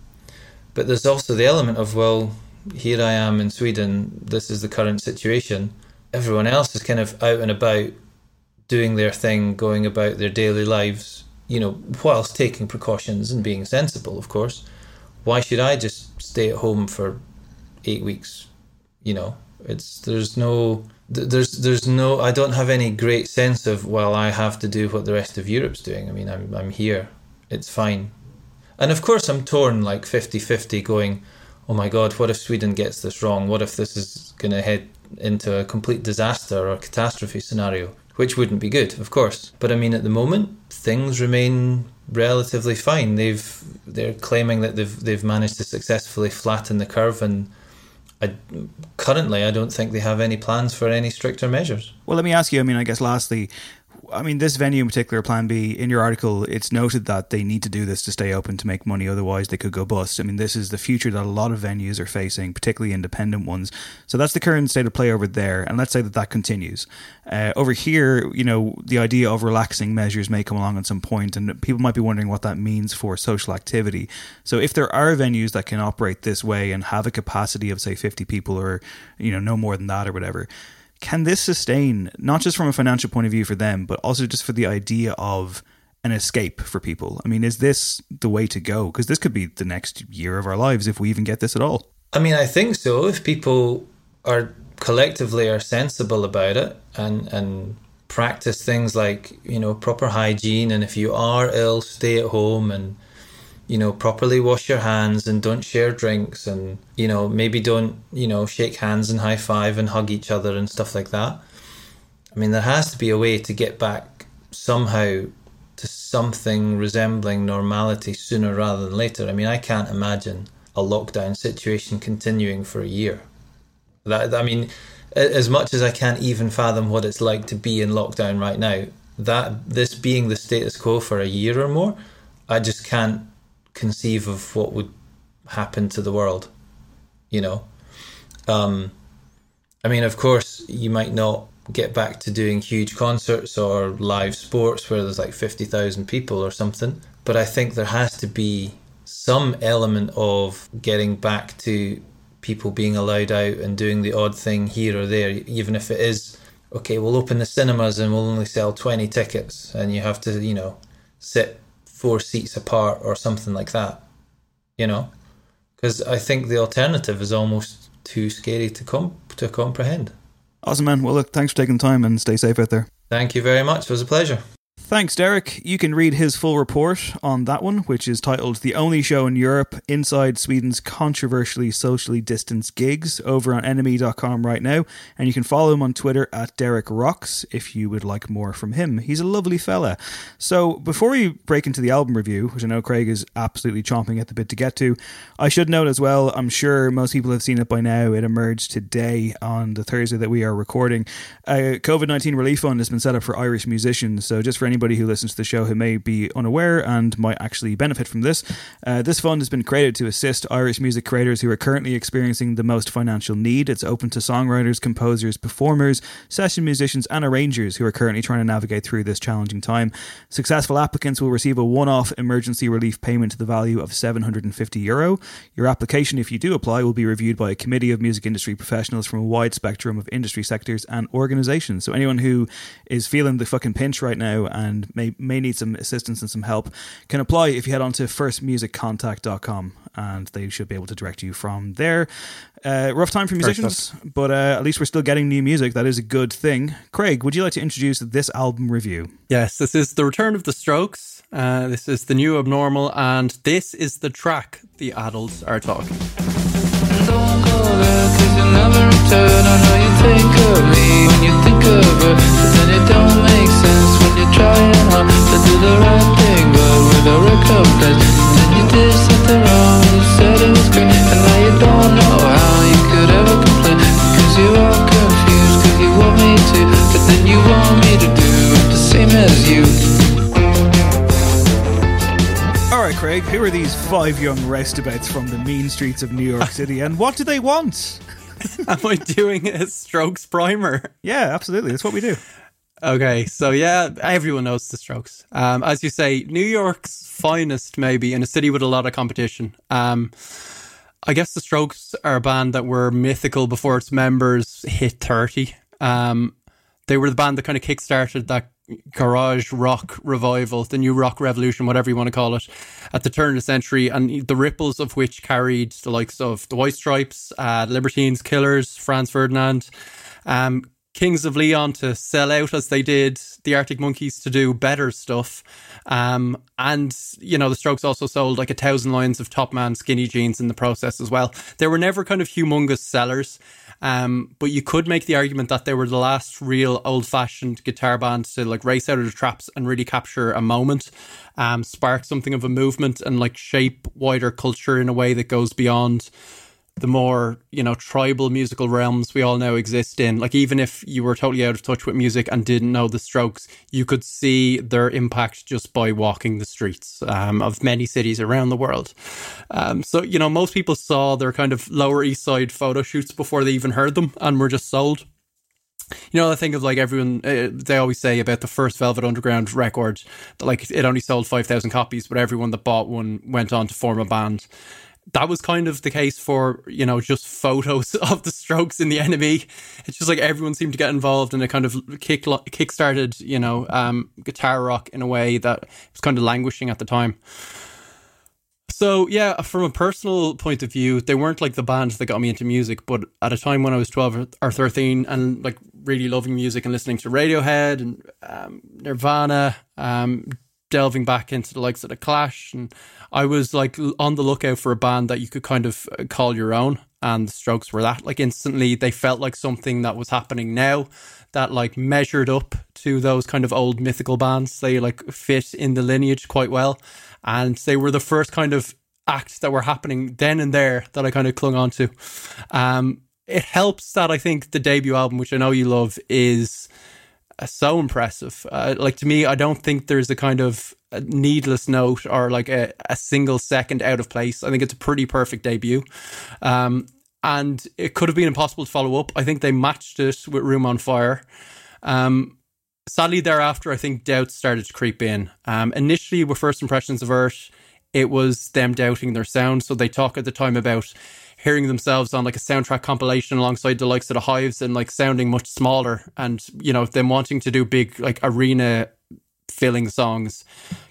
but there's also the element of, well, here I am in Sweden, this is the current situation. Everyone else is kind of out and about doing their thing, going about their daily lives, you know, whilst taking precautions and being sensible, of course. Why should I just stay at home for eight weeks? You know, it's there's no there's there's no I don't have any great sense of well I have to do what the rest of Europe's doing. I mean I'm I'm here. It's fine. And of course I'm torn like 50-50 going oh my god what if Sweden gets this wrong? What if this is going to head into a complete disaster or catastrophe scenario? Which wouldn't be good, of course. But I mean at the moment things remain relatively fine. They've they're claiming that they've they've managed to successfully flatten the curve and I, currently, I don't think they have any plans for any stricter measures. Well, let me ask you. I mean, I guess lastly, I mean, this venue in particular, Plan B, in your article, it's noted that they need to do this to stay open to make money, otherwise they could go bust. I mean, this is the future that a lot of venues are facing, particularly independent ones. So that's the current state of play over there, and let's say that that continues. Uh, over here, you know, the idea of relaxing measures may come along at some point, and people might be wondering what that means for social activity. So if there are venues that can operate this way and have a capacity of, say, 50 people or, you know, no more than that or whatever, can this sustain not just from a financial point of view for them, but also just for the idea of an escape for people? I mean, is this the way to go? Because this could be the next year of our lives if we even get this at all. I mean, I think so. If people are collectively are sensible about it and and practice things like you know proper hygiene, and if you are ill, stay at home and you know, properly wash your hands and don't share drinks and, you know, maybe don't, you know, shake hands and high five and hug each other and stuff like that. I mean, there has to be a way to get back somehow to something resembling normality sooner rather than later. I mean, I can't imagine a lockdown situation continuing for a year. That I mean, as much as I can't even fathom what it's like to be in lockdown right now, that this being the status quo for a year or more, I just can't conceive of what would happen to the world. You know, um, I mean, of course, you might not get back to doing huge concerts or live sports where there's like fifty thousand people or something, but I think there has to be some element of getting back to people being allowed out and doing the odd thing here or there, even if it is okay. We'll open the cinemas and we'll only sell twenty tickets, and you have to, you know, sit four seats apart or something like that, you know? Because I think the alternative is almost too scary to com- to comprehend. Awesome, man. Well, look, thanks for taking the time and stay safe out there. Thank you very much. It was a pleasure. Thanks, Derek. You can read his full report on that one, which is titled The Only Show in Europe Inside Sweden's Controversially Socially Distanced Gigs over on NME.com right now. And you can follow him on Twitter at Derek Rocks if you would like more from him. He's a lovely fella. So before we break into the album review, which I know Craig is absolutely chomping at the bit to get to, I should note as well, I'm sure most people have seen it by now. It emerged today on the Thursday that we are recording. A COVID 19 relief fund has been set up for Irish musicians. So just for any anybody who listens to the show who may be unaware and might actually benefit from this, uh, this fund has been created to assist Irish music creators who are currently experiencing the most financial need. It's open to songwriters, composers, performers, session musicians, and arrangers who are currently trying to navigate through this challenging time. Successful applicants will receive a one off emergency relief payment to the value of 750 euro. Your application, if you do apply, will be reviewed by a committee of music industry professionals from a wide spectrum of industry sectors and organizations. So anyone who is feeling the fucking pinch right now and may, may need some assistance and some help can apply if you head on to firstmusiccontact.com and they should be able to direct you from there. Uh, rough time for musicians, but uh, at least we're still getting new music. That is a good thing. Craig, would you like to introduce this album review? Yes, this is The Return of the Strokes. Uh, this is The New Abnormal, and this is the track The Adults Are Talking. Don't go there, cause you'll never return. I know you think of me when you think of her, but then it don't make sense when you're trying hard to do the right thing, but with a recompense. And then you did something wrong, you said it was great, and now you don't know how you could ever complain because you are confused, cause you want me to, but then you want me to do the same as you. All right, Craig, Who are these five young roustabouts from the mean streets of New York City, and what do they want? Am I doing a Strokes primer? Yeah, absolutely. That's what we do. Okay, so yeah, everyone knows the Strokes. Um, as you say, New York's finest, maybe in a city with a lot of competition. Um, I guess the Strokes are a band that were mythical before its members hit thirty. Um, they were the band that kind of kickstarted that garage rock revival, the new rock revolution, whatever you want to call it, at the turn of the century, and the ripples of which carried the likes of the White Stripes, uh, Libertines, Killers, Franz Ferdinand, um, Kings of Leon to sell out as they did, the Arctic Monkeys to do better stuff. Um, and, you know, the Strokes also sold like a thousand lines of Top Man skinny jeans in the process as well. They were never kind of humongous sellers. Um, but you could make the argument that they were the last real old fashioned guitar band to like race out of the traps and really capture a moment, um, spark something of a movement and like shape wider culture in a way that goes beyond the more you know tribal musical realms we all now exist in. Like even if you were totally out of touch with music and didn't know the strokes you could see their impact just by walking the streets um, of many cities around the world. Um, so you know most people saw their kind of lower east side photo shoots before they even heard them and were just sold. You know, I think of like everyone, uh, they always say about the first Velvet Underground record that like it only sold 5,000 copies, but everyone that bought one went on to form a band that was kind of the case for you know just photos of the strokes in the NME. it's just like everyone seemed to get involved and it kind of kick kick started you know um, guitar rock in a way that was kind of languishing at the time so yeah from a personal point of view they weren't like the band that got me into music but at a time when i was 12 or 13 and like really loving music and listening to radiohead and um, nirvana um, delving back into the likes of the Clash, and I was like on the lookout for a band that you could kind of uh, call your own. And the Strokes were that. Like instantly, they felt like something that was happening now that like measured up to those kind of old mythical bands. They like fit in the lineage quite well, and they were the first kind of act that were happening then and there that I kind of clung on to. Um, it helps that I think the debut album, which I know you love, is so impressive. Uh, like to me, I don't think there's a kind of a needless note or like a, a single second out of place. I think it's a pretty perfect debut. Um, and it could have been impossible to follow up. I think they matched it with Room on Fire. Um, sadly, thereafter, I think doubts started to creep in. Um, initially, with first impressions of Earth, it was them doubting their sound. So they talk at the time about hearing themselves on like a soundtrack compilation alongside the likes of the Hives and like sounding much smaller and you know them wanting to do big like arena filling songs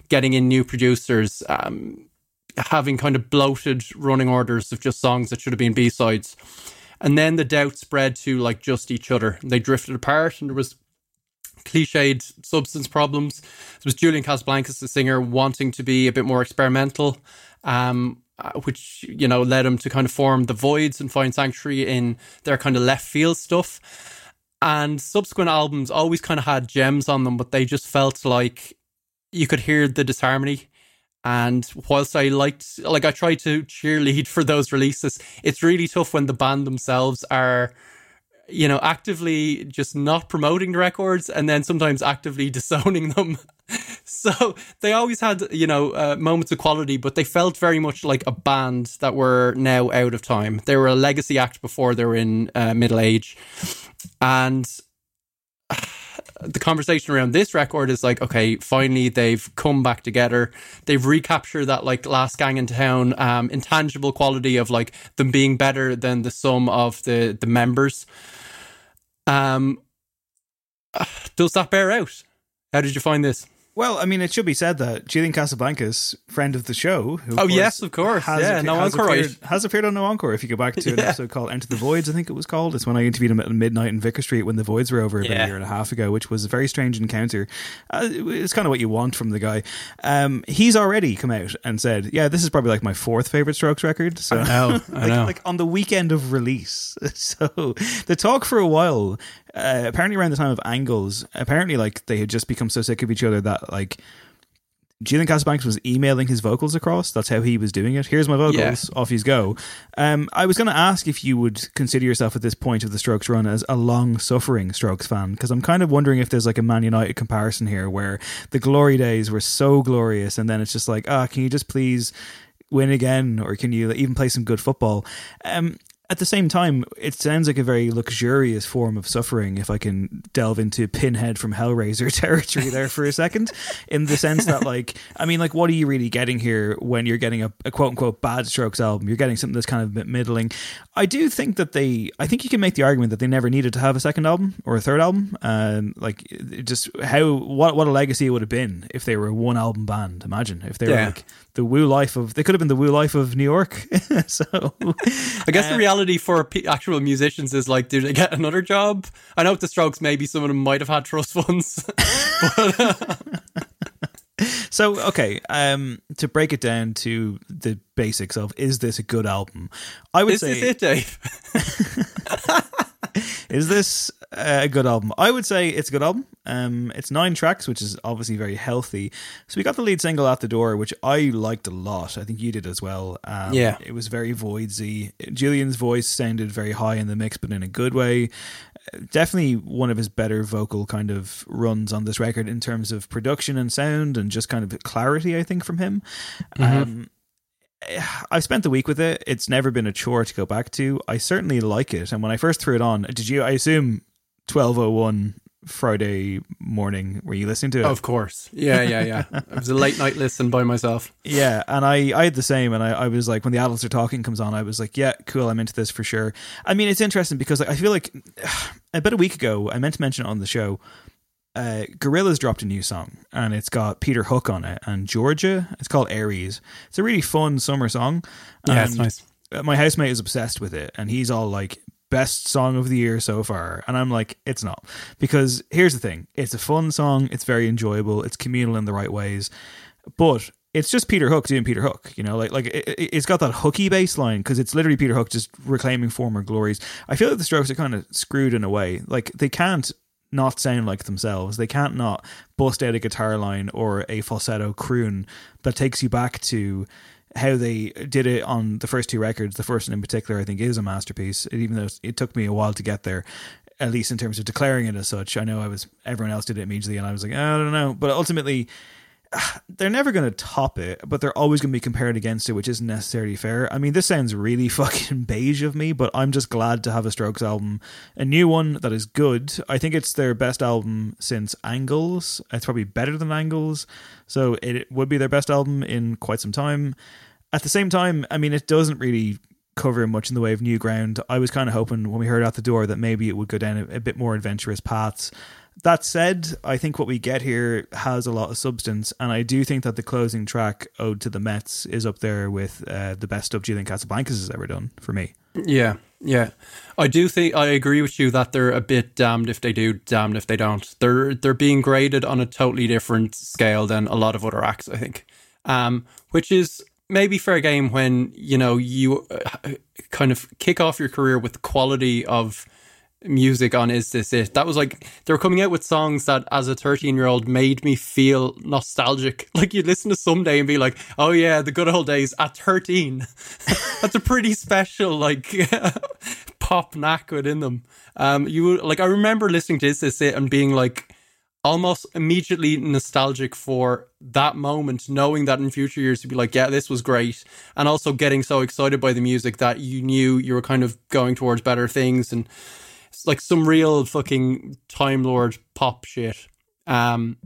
getting in new producers um, having kind of bloated running orders of just songs that should have been b-sides and then the doubt spread to like just each other they drifted apart and there was cliched substance problems. There was Julian Casablancas, the singer, wanting to be a bit more experimental. Um, uh, which you know led him to kind of form the Voidz and find sanctuary in their kind of left field stuff and subsequent albums always kind of had gems on them but they just felt like you could hear the disharmony and whilst I liked like I tried to cheerlead for those releases it's really tough when the band themselves are you know actively just not promoting the records and then sometimes actively disowning them. So they always had you know uh, moments of quality but they felt very much like a band that were now out of time. They were a legacy act before they were in uh, middle age. And the conversation around this record is like okay finally they've come back together. They've recaptured that like last gang in town um, intangible quality of like them being better than the sum of the the members um does that bear out? How did you find this well, I mean, it should be said that Julian Casablancas, friend of the show, oh yes, of course, has yeah, no has encore appeared, has appeared on No Encore. If you go back to an Yeah. episode called "Enter the Voidz," I think it was called. It's when I interviewed him at midnight in Vicar Street when the Voidz were over about Yeah. a year and a half ago, which was a very strange encounter. Uh, it's kind of what you want from the guy. Um, he's already come out and said, "Yeah, this is probably like my fourth favorite Strokes record." So I know, I like, know. like on the weekend of release. So the talk for a while, uh, apparently around the time of Angles, apparently like they had just become so sick of each other that like Julian Casablancas was emailing his vocals across. That's how he was doing it. Here's my vocals. Yeah. Off you go. Um, I was going to ask if you would consider yourself at this point of the Strokes run as a long-suffering Strokes fan, because I'm kind of wondering if there's like a Man United comparison here, where the glory days were so glorious, and then it's just like, ah, can you just please win again, or can you even play some good football? Um, at the same time, it sounds like a very luxurious form of suffering if I can delve into Pinhead from Hellraiser territory there for a second, in the sense that, like, I mean, like, what are you really getting here when you're getting a, a quote unquote bad Strokes album? You're getting something that's kind of a bit middling. I do think that they, I think you can make the argument that they never needed to have a second album or a third album. And, like, just how, what, what a legacy it would have been if they were a one album band. Imagine if they were Yeah. like the Woo Life of, they could have been the Woo Life of New York. so, I guess the reality for p- actual musicians is like, do they get another job? I know with the Strokes, maybe some of them might have had trust funds. but, uh, So okay, um, to break it down to the basics of is this a good album? I would is say this it, Dave? is this uh, a good album? I would say it's a good album. Um, it's nine tracks, which is obviously very healthy. So we got the lead single at the door, which I liked a lot. I think you did as well. Um, Yeah. it was very voidsy. Julian's voice sounded very high in the mix, but in a good way. Uh, Definitely one of his better vocal kind of runs on this record in terms of production and sound and just kind of clarity. I think from him. Um, I've spent the week with it. It's never been a chore to go back to. I certainly like it. And when I first threw it on, did you? I assume twelve oh one Friday morning. Were you listening to it? of course. Yeah, yeah, yeah. It was a late night listen by myself. Yeah, and I, I had the same, and I, I was like, when the adults are talking comes on, I was like, yeah, cool, I'm into this for sure. I mean, it's interesting because like, I feel like about a week ago, I meant to mention it on the show. Uh, Gorillaz dropped a new song, and it's got Peter Hook on it and Georgia. It's called Aries. It's a really fun summer song. Yeah, it's and nice. My housemate is obsessed with it, and he's all like, best song of the year so far. And I'm like, it's not. Because here's the thing it's a fun song, it's very enjoyable, it's communal in the right ways, but it's just Peter Hook doing Peter Hook, you know, like like it, it's got that hooky bass line because it's literally Peter Hook just reclaiming former glories. I feel like the Strokes are kind of screwed in a way, like they can't not sound like themselves. They can't not bust out a guitar line or a falsetto croon that takes you back to how they did it on the first two records. The first one in particular, I think, is a masterpiece. Even though it took me a while to get there, at least in terms of declaring it as such. I know I was everyone else did it immediately, and I was like, I don't know. But ultimately, they're never going to top it, but they're always going to be compared against it, which isn't necessarily fair. I mean, this sounds really fucking beige of me, but I'm just glad to have a Strokes album, a new one that is good. I think it's their best album since Angles. It's probably better than Angles, so it would be their best album in quite some time. At the same time, I mean, it doesn't really cover much in the way of new ground. I was kind of hoping when we heard out the door that maybe it would go down a, a bit more adventurous paths. That said, I think what we get here has a lot of substance, and I do think that the closing track, "Ode to the Mets," is up there with uh, the best stuff Julian Casablancas has ever done for me. Yeah, yeah. I do think I agree with you that they're a bit damned if they do, damned if they don't. They're they're being graded on a totally different scale than a lot of other acts, I think. Um, which is maybe for a game when you know you uh, kind of kick off your career with quality of music on Is This It? That was like they were coming out with songs that as a 13 year old made me feel nostalgic. Like you'd listen to someday and be like, oh yeah, the good old days at 13. That's a pretty special like pop knack within them. Um, you like I remember listening to Is This It and being like almost immediately nostalgic for that moment, knowing that in future years you'd be like, yeah, this was great. And also getting so excited by the music that you knew you were kind of going towards better things and like some real fucking Time Lord pop shit. Um,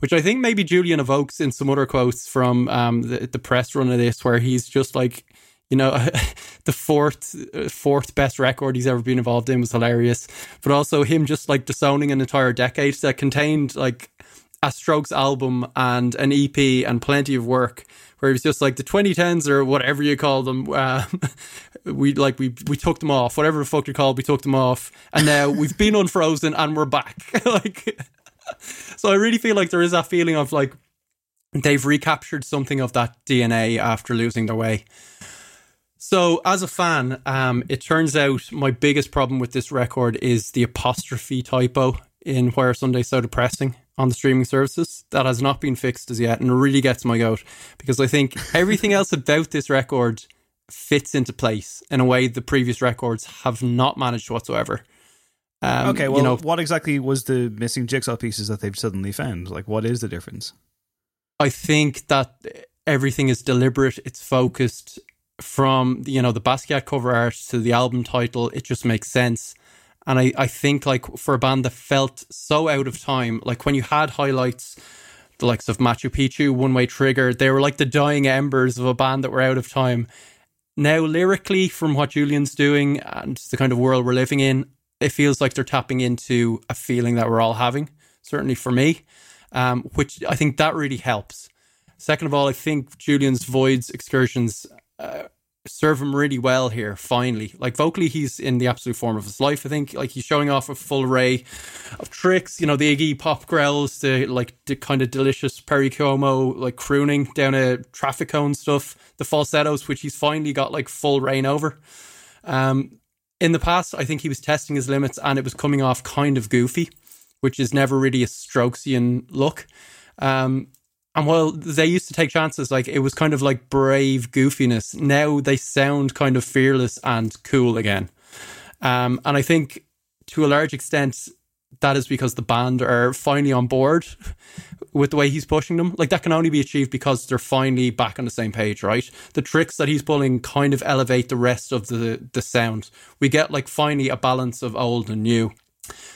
which I think maybe Julian evokes in some other quotes from um, the, the press run of this, where he's just like, you know, the fourth uh, fourth best record he's ever been involved in was hilarious, but also him just like disowning an entire decade that contained like a Strokes album and an EP and plenty of work. Where he was just like the 2010s or whatever you call them, uh, we like we we took them off, whatever the fuck you called, we took them off, and now we've been unfrozen and we're back. like, so I really feel like there is that feeling of like they've recaptured something of that DNA after losing their way. So, as a fan, um, it turns out my biggest problem with this record is the apostrophe typo in Why Are Sundays So Depressing on the streaming services. That has not been fixed as yet, and it really gets my goat because I think everything else about this record fits into place in a way the previous records have not managed whatsoever. Um, okay, well, you know, what exactly was the missing jigsaw pieces that they've suddenly found? Like, what is the difference? I think that everything is deliberate. It's focused from you know the Basquiat cover art to the album title. It just makes sense. And I, I think like for a band that felt so out of time, like when you had highlights, the likes of Machu Picchu, One Way Trigger, they were like the dying embers of a band that were out of time. Now, lyrically, from what Julian's doing and the kind of world we're living in, it feels like they're tapping into a feeling that we're all having, certainly for me, um, which I think that really helps. Second of all, I think Julian's Voidz excursions uh, serve him really well here, finally. Like vocally, he's in the absolute form of his life, I think. Like he's showing off a full array of tricks, you know, the Iggy pop growls, the like the kind of delicious Perry Como like crooning down a traffic cone stuff, the falsettos, which he's finally got like full reign over. Um, in the past, I think he was testing his limits and it was coming off kind of goofy, which is never really a Strokesian look. Um, and while they used to take chances, like it was kind of like brave goofiness, now they sound kind of fearless and cool again. Um, and I think to a large extent, that is because the band are finally on board with the way he's pushing them. Like that can only be achieved because they're finally back on the same page, right? The tricks that he's pulling kind of elevate the rest of the the sound. We get like finally a balance of old and new.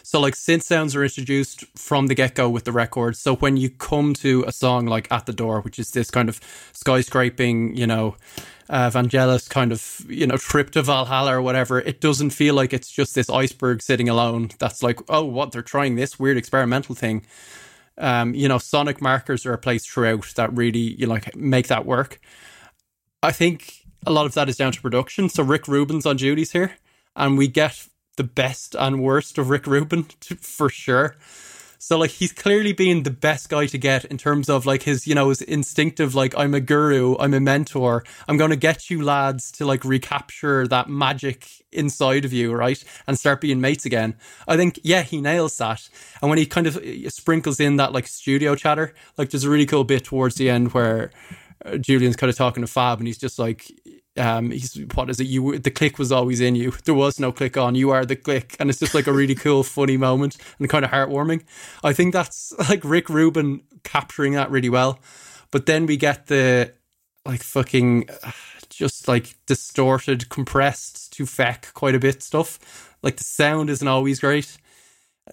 So like synth sounds are introduced from the get go with the record. So when you come to a song like At the Door, which is this kind of skyscraping, you know, uh, Vangelis kind of, you know, trip to Valhalla or whatever, it doesn't feel like it's just this iceberg sitting alone. That's like, oh, what they're trying this weird experimental thing. Um, you know, sonic markers are placed throughout that really, you know, like make that work. I think a lot of that is down to production. So Rick Rubin's on duties here, and we get the best and worst of Rick Rubin for sure. So like he's clearly being the best guy to get in terms of like his, you know, his instinctive like I'm a guru, I'm a mentor. I'm going to get you lads to like recapture that magic inside of you, right? And start being mates again. I think yeah, he nails that. And when he kind of uh, sprinkles in that like studio chatter, like there's a really cool bit towards the end where uh, Julian's kind of talking to Fab and he's just like um he's what is it? You the click was always in you. There was no click on. You are the click. And it's just like a really cool funny moment and kind of heartwarming. I think that's like rick rubin capturing that really well. But then we get the like fucking just like distorted compressed to feck quite a bit stuff. Like the sound isn't always great.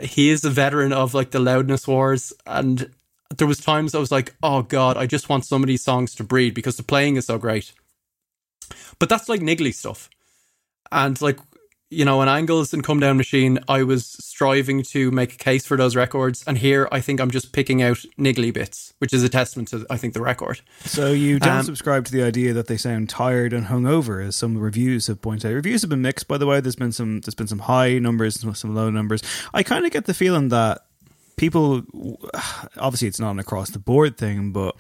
He is a veteran of like the loudness wars. And there was times i was like oh god i just want some of these songs to breathe because the playing is so great but that's like niggly stuff. And like, you know, in Angles and Comedown Machine, I was striving to make a case for those records. And here I think I'm just picking out niggly bits, which is a testament to, I think, the record. So you don't Um, subscribe to the idea that they sound tired and hungover, as some reviews have pointed out. Reviews have been mixed, by the way. There's been some there's been some high numbers, and some low numbers. I kind of get the feeling that people, obviously, it's not an across the board thing, but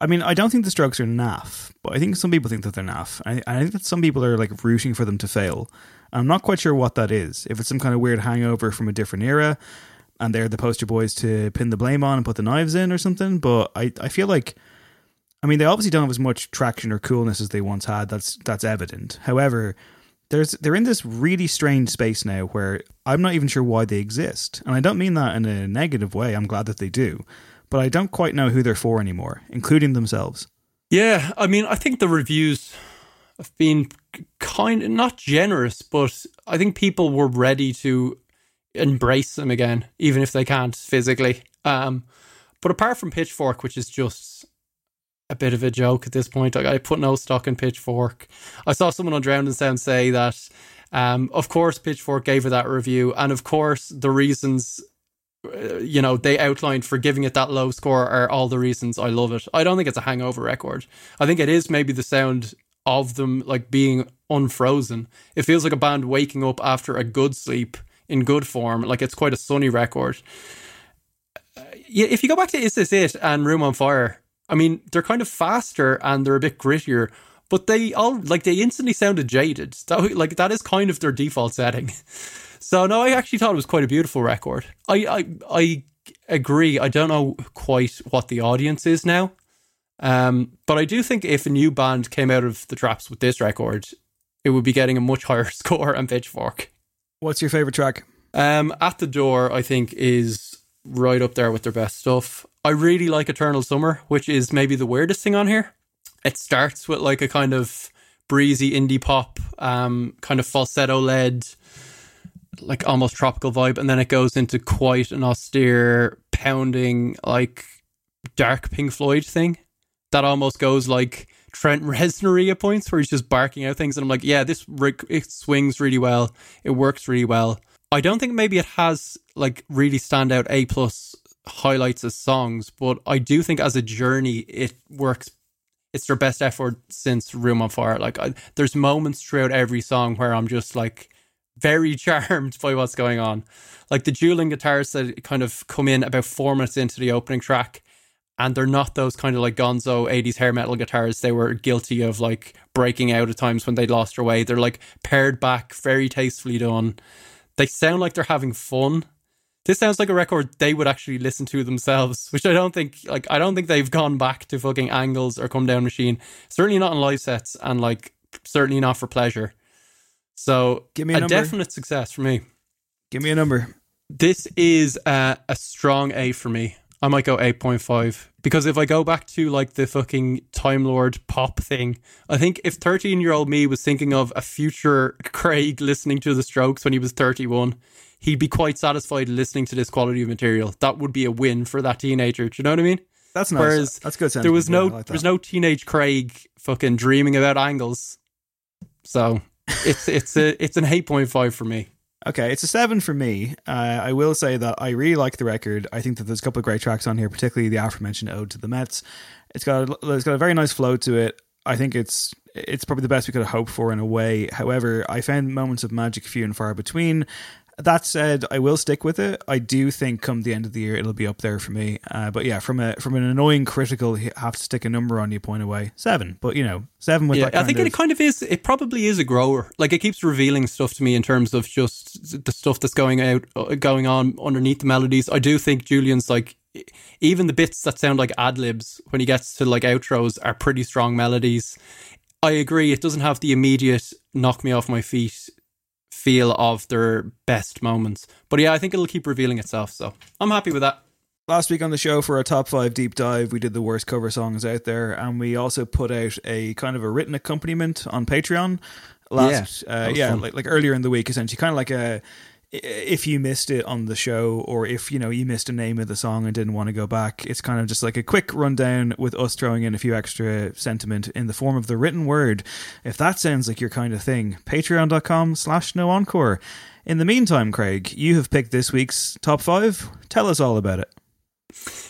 I mean, I don't think the Strokes are naff, but I think some people think that they're naff. I, I think that some people are like rooting for them to fail. I'm not quite sure what that is. If it's some kind of weird hangover from a different era, and they're the poster boys to pin the blame on and put the knives in or something. But I, I feel like, I mean, they obviously don't have as much traction or coolness as they once had. That's that's evident. However, there's they're in this really strange space now where I'm not even sure why they exist, and I don't mean that in a negative way. I'm glad that they do, but I don't quite know who they're for anymore, including themselves. Yeah, I mean, I think the reviews have been kind of not generous, but I think people were ready to embrace them again, even if they can't physically. Um, but apart from Pitchfork, which is just a bit of a joke at this point, I, I put no stock in Pitchfork. I saw someone on Drowned in Sound say that, um, of course, Pitchfork gave her that review, and of course, the reasons uh, you know they outlined for giving it that low score are all the reasons I love it. I don't think it's a hangover record. I think it is maybe the sound of them like being unfrozen. It feels like a band waking up after a good sleep in good form. Like it's quite a sunny record. Uh, yeah, if you go back to Is This It and Room on Fire, I mean they're kind of faster and they're a bit grittier. but they all like they instantly sounded jaded. That, like that is kind of their default setting. So no, I actually thought it was quite a beautiful record. I I, I agree. I don't know quite what the audience is now, um, but I do think if a new band came out of the traps with this record, it would be getting a much higher score on Pitchfork. What's your favorite track? Um, At the Door, I think, is right up there with their best stuff. I really like Eternal Summer, which is maybe the weirdest thing on here. It starts with like a kind of breezy indie pop, um, kind of falsetto led, like almost tropical vibe, and then it goes into quite an austere, pounding, like dark Pink Floyd thing that almost goes like Trent Reznor at points where he's just barking out things, and I'm like, yeah, this it swings really well, it works really well. I don't think maybe it has like really standout A plus highlights as songs, but I do think as a journey it works. It's their best effort since Room on Fire. Like, I, there's moments throughout every song where I'm just like very charmed by what's going on. Like the dueling guitars that kind of come in about four minutes into the opening track, and they're not those kind of like gonzo 80s hair metal guitars they were guilty of like breaking out at times when they lost their way. They're like pared back, very tastefully done. They sound like they're having fun. This sounds like a record they would actually listen to themselves, which I don't think like I don't think they've gone back to fucking angles or comedown machine. Certainly not in live sets and like certainly not for pleasure. So Give me a a definite success for me. Give me a number. This is uh, a strong A for me. I might go 8.5 because if I go back to like the fucking Time Lord pop thing, I think if 13 year old me was thinking of a future Craig listening to the strokes when he was 31, he'd be quite satisfied listening to this quality of material. That would be a win for that teenager. Do you know what I mean? That's nice. Whereas That's good there was no. Yeah, like there was no teenage Craig fucking dreaming about angles. So it's it's a it's an 8.5 for me. Okay, it's a seven for me. Uh, I will say that I really like the record. I think that there's a couple of great tracks on here, particularly the aforementioned "Ode to the Mets." It's got a, it's got a very nice flow to it. I think it's it's probably the best we could have hoped for in a way. However, I found moments of magic few and far between. That said, I will stick with it. I do think come the end of the year it'll be up there for me. Uh, but yeah, from a from an annoying critical have to stick a number on you point away seven. But you know seven with yeah, I think of, it kind of is. It probably is a grower. Like it keeps revealing stuff to me in terms of just the stuff that's going out, uh, going on underneath the melodies. I do think Julian's like even the bits that sound like ad libs when he gets to like outros are pretty strong melodies. I agree. It doesn't have the immediate knock me off my feet feel of their best moments, but yeah, I think it'll keep revealing itself. So I'm happy with that. Last week on the show for our top five deep dive, we did the worst cover songs out there, and we also put out a kind of a written accompaniment on Patreon. Last, Yeah, uh, yeah, like like earlier in the week, essentially, kind of like a if you missed it on the show, or if you know you missed a name of the song and didn't want to go back, it's kind of just like a quick rundown with us throwing in a few extra sentiment in the form of the written word. If that sounds like your kind of thing, Patreon.com/slash No Encore. In the meantime, Craig, you have picked this week's top five. Tell us all about it.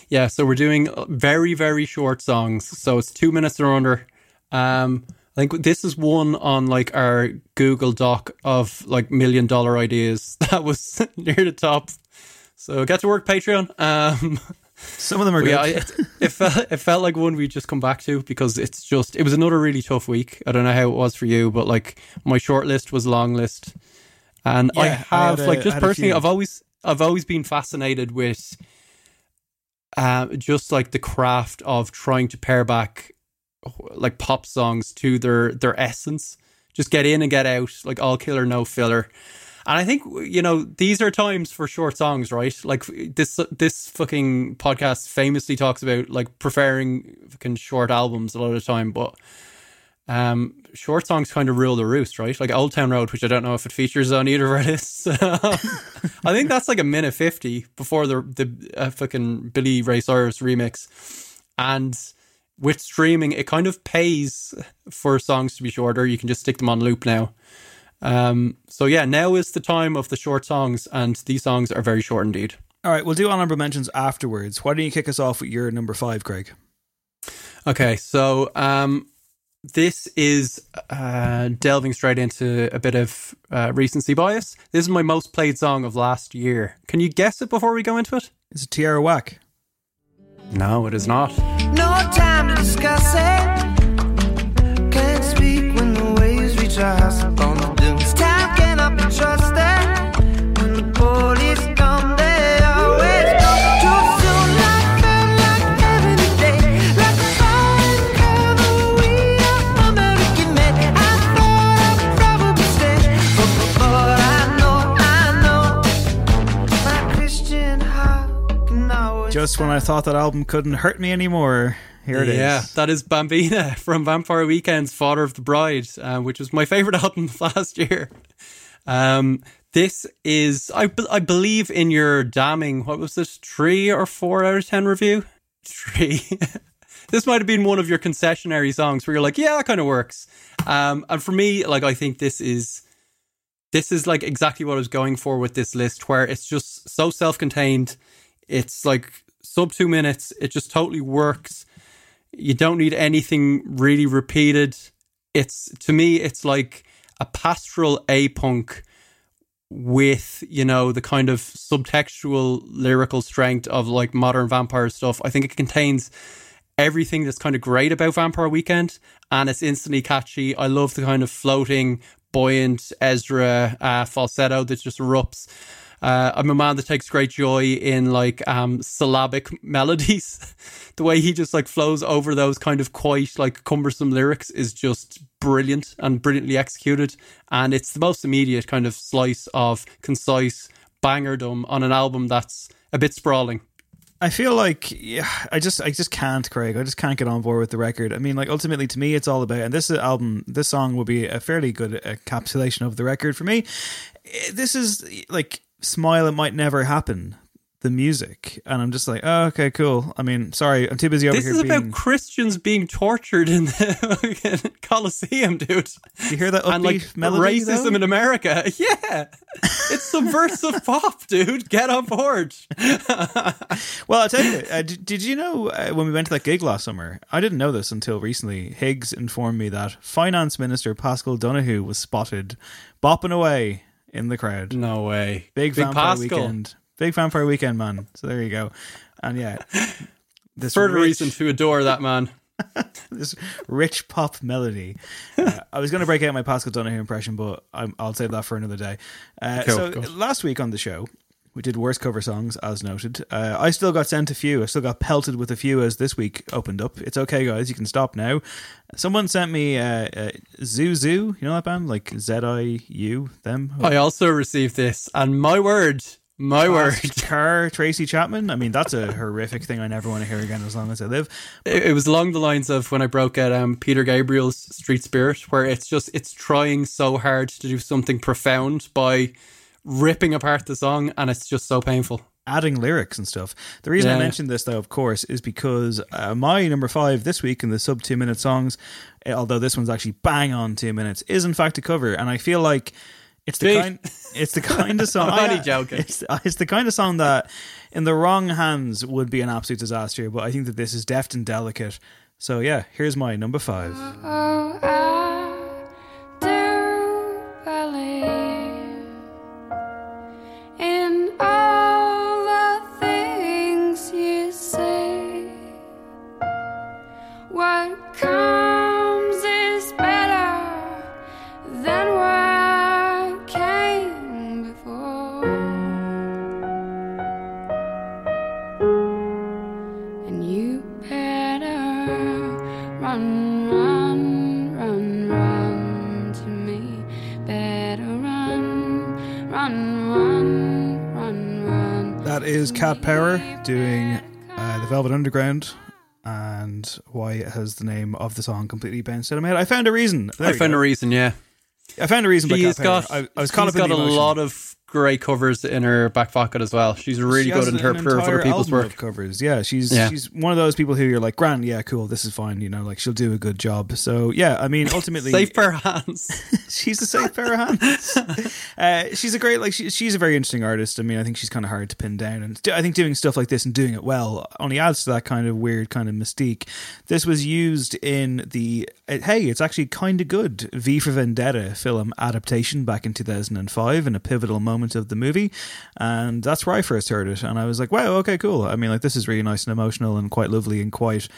Yeah, so we're doing very, very short songs. So it's two minutes or under. Um, I think this is one on like our Google Doc of like million dollar ideas that was near the top. So get to work, Patreon. Um, Some of them are good. yeah, it, it felt it felt like one we just come back to because it's just it was another really tough week. I don't know how it was for you, but like my short list was long list, and I Yeah, I have had a- like just personally. I've always I've always been fascinated with uh, just like the craft of trying to pare back like pop songs to their their essence. Just get in and get out, like all killer, no filler. And I think you know these are times for short songs, right? Like this this fucking podcast famously talks about like preferring fucking short albums a lot of the time, but um, short songs kind of rule the roost, right? Like Old Town Road, which I don't know if it features on either of our lists. I think that's like a minute fifty before the the uh, fucking Billy Ray Cyrus remix, and with streaming, it kind of pays for songs to be shorter. You can just stick them on loop now. Um, so yeah, now is the time of the short songs, and these songs are very short indeed. All right, we'll do honorable mentions afterwards. Why don't you kick us off with your number five, Craig? Okay, so um, this is uh, delving straight into a bit of uh, recency bias. This is my most played song of last year. Can you guess it before we go into it? It's a Tierra Whack. No, it is not. No time to discuss it. Can't speak when the waves reach our house. Time cannot be trusted. Just when I thought that album couldn't hurt me anymore, here it is. yeah, that is Bambina from Vampire Weekend's Father of the Bride, uh, which was my favorite album last year. Um, this is, I, I believe, in your damning, what was this, three or four out of 10 review? Three. this might have been one of your concessionary songs where you're like, yeah, that kind of works. Um, and for me, like, I think this is. This is like exactly what I was going for with this list, where it's just so self contained. It's like sub two minutes. It just totally works. You don't need anything really repeated. It's to me, it's like a pastoral a punk with you know the kind of subtextual lyrical strength of like modern vampire stuff. I think it contains everything that's kind of great about Vampire Weekend, and it's instantly catchy. I love the kind of floating, buoyant Ezra uh, falsetto that just erupts. Uh, I'm a man that takes great joy in like um, syllabic melodies. the way he just like flows over those kind of quite like cumbersome lyrics is just brilliant and brilliantly executed. And it's the most immediate kind of slice of concise bangerdom on an album that's a bit sprawling. I feel like yeah, I just I just can't, Craig. I just can't get on board with the record. I mean, like ultimately, to me, it's all about. And this album, this song will be a fairly good encapsulation of the record for me. Eh, This is like "Smile, It Might Never Happen," the music, and I'm just like, oh, okay, cool. I mean, sorry, I'm too busy over here. This here. is being, about Christians being tortured in the Colosseum, dude. you hear that upbeat and like melody? racism though? in America. Yeah, it's subversive pop, dude. Get on board. Well, I'll tell you, uh, did, did you know uh, when we went to that gig last summer? I didn't know this until recently. Higgs informed me that Finance Minister Paschal Donohoe was spotted bopping away in the crowd. No way. Big, Big Vampire Paschal. Weekend. Big Vampire Weekend, man. So there you go. And yeah, this Further rich, reason to adore that man. this rich pop melody. Uh, I was going to break out my Paschal Donohoe impression, but I'm, I'll save that for another day. Uh, Cool, so cool. last week on the show, we did worse cover songs, as noted. Uh, I still got sent a few. I still got pelted with a few as this week opened up. It's okay, guys. You can stop now. Someone sent me uh, uh, Zoo Zoo. You know that band? Like Z I U, them? I also received this, and my word, my word, Car Tracy Chapman. I mean, that's a horrific thing I never want to hear again as long as I live. it, it was along the lines of when I broke out um, Peter Gabriel's Street Spirit, where it's just it's trying so hard to do something profound by ripping apart the song, and it's just so painful. adding lyrics and stuff. The reason I mentioned this, though, of course, is because uh, my number five this week in the sub two minute songs, eh, although this one's actually bang on two minutes, is in fact a cover, and I feel like it's the Gee. kind, it's the kind of song. I'm only I- joking. It's, it's the kind of song that, in the wrong hands, would be an absolute disaster. But I think that this is deft and delicate. So yeah, here's my number five. Oh, is Cat Power doing uh, the Velvet Underground. And why has the name of the song completely bounced out of my head? I found a reason. There I found go. a reason, yeah. I found a reason. She's got, I, I was caught up in got the a lot of great covers in her back pocket as well. She's a really She good interpreter of other people's work. covers. Yeah, she's Yeah. she's one of those people who you're like, Grant, yeah, cool, this is fine. You know, like she'll do a good job. So yeah, I mean, ultimately, Safe pair of hands. she's a safe pair of hands. uh, she's a great, like, she, she's a very interesting artist. I mean, I think she's kind of hard to pin down, and I think doing stuff like this and doing it well only adds to that kind of weird kind of mystique. This was used in the uh, hey, it's actually kind of good V for Vendetta film adaptation back in 2005 in a pivotal moment of the movie, and that's where I first heard it, and I was like, wow, okay, cool. I mean, like, this is really nice and emotional and quite lovely and quite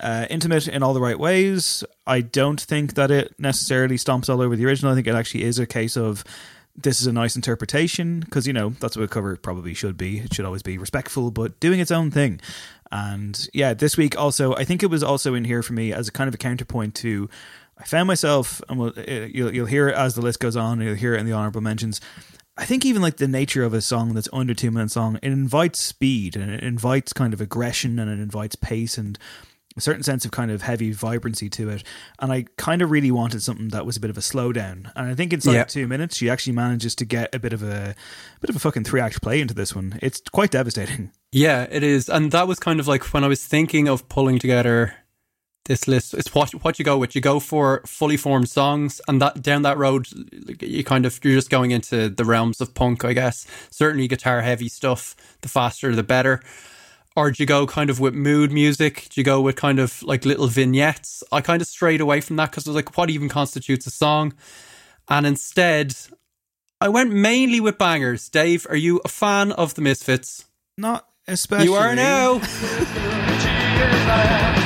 uh, intimate in all the right ways. I don't think that it necessarily stomps all over the original. I think it actually is a case of this is a nice interpretation because you know that's what a cover probably should be. It should always be respectful, but doing its own thing. And yeah, this week also, I think it was also in here for me as a kind of a counterpoint to. I found myself, and we'll, uh, you'll you'll hear it as the list goes on. You'll hear it in the honorable mentions. I think even like the nature of a song that's under two minutes long, it invites speed and it invites kind of aggression and it invites pace and a certain sense of kind of heavy vibrancy to it. And I kind of really wanted something that was a bit of a slowdown. And I think inside two minutes, she actually manages to get a bit of a bit of a fucking three act play into this one. It's quite devastating. Yeah, it is, and that was kind of like when I was thinking of pulling together this list. It's what what you go with. You go for fully formed songs, and that down that road, you kind of you're just going into the realms of punk, I guess. Certainly, guitar heavy stuff. The faster, the better. Or do you go kind of with mood music? Do you go with kind of like little vignettes? I kind of strayed away from that because I was like, what even constitutes a song? And instead, I went mainly with bangers. Dave, are you a fan of the Misfits? Not especially. You are now.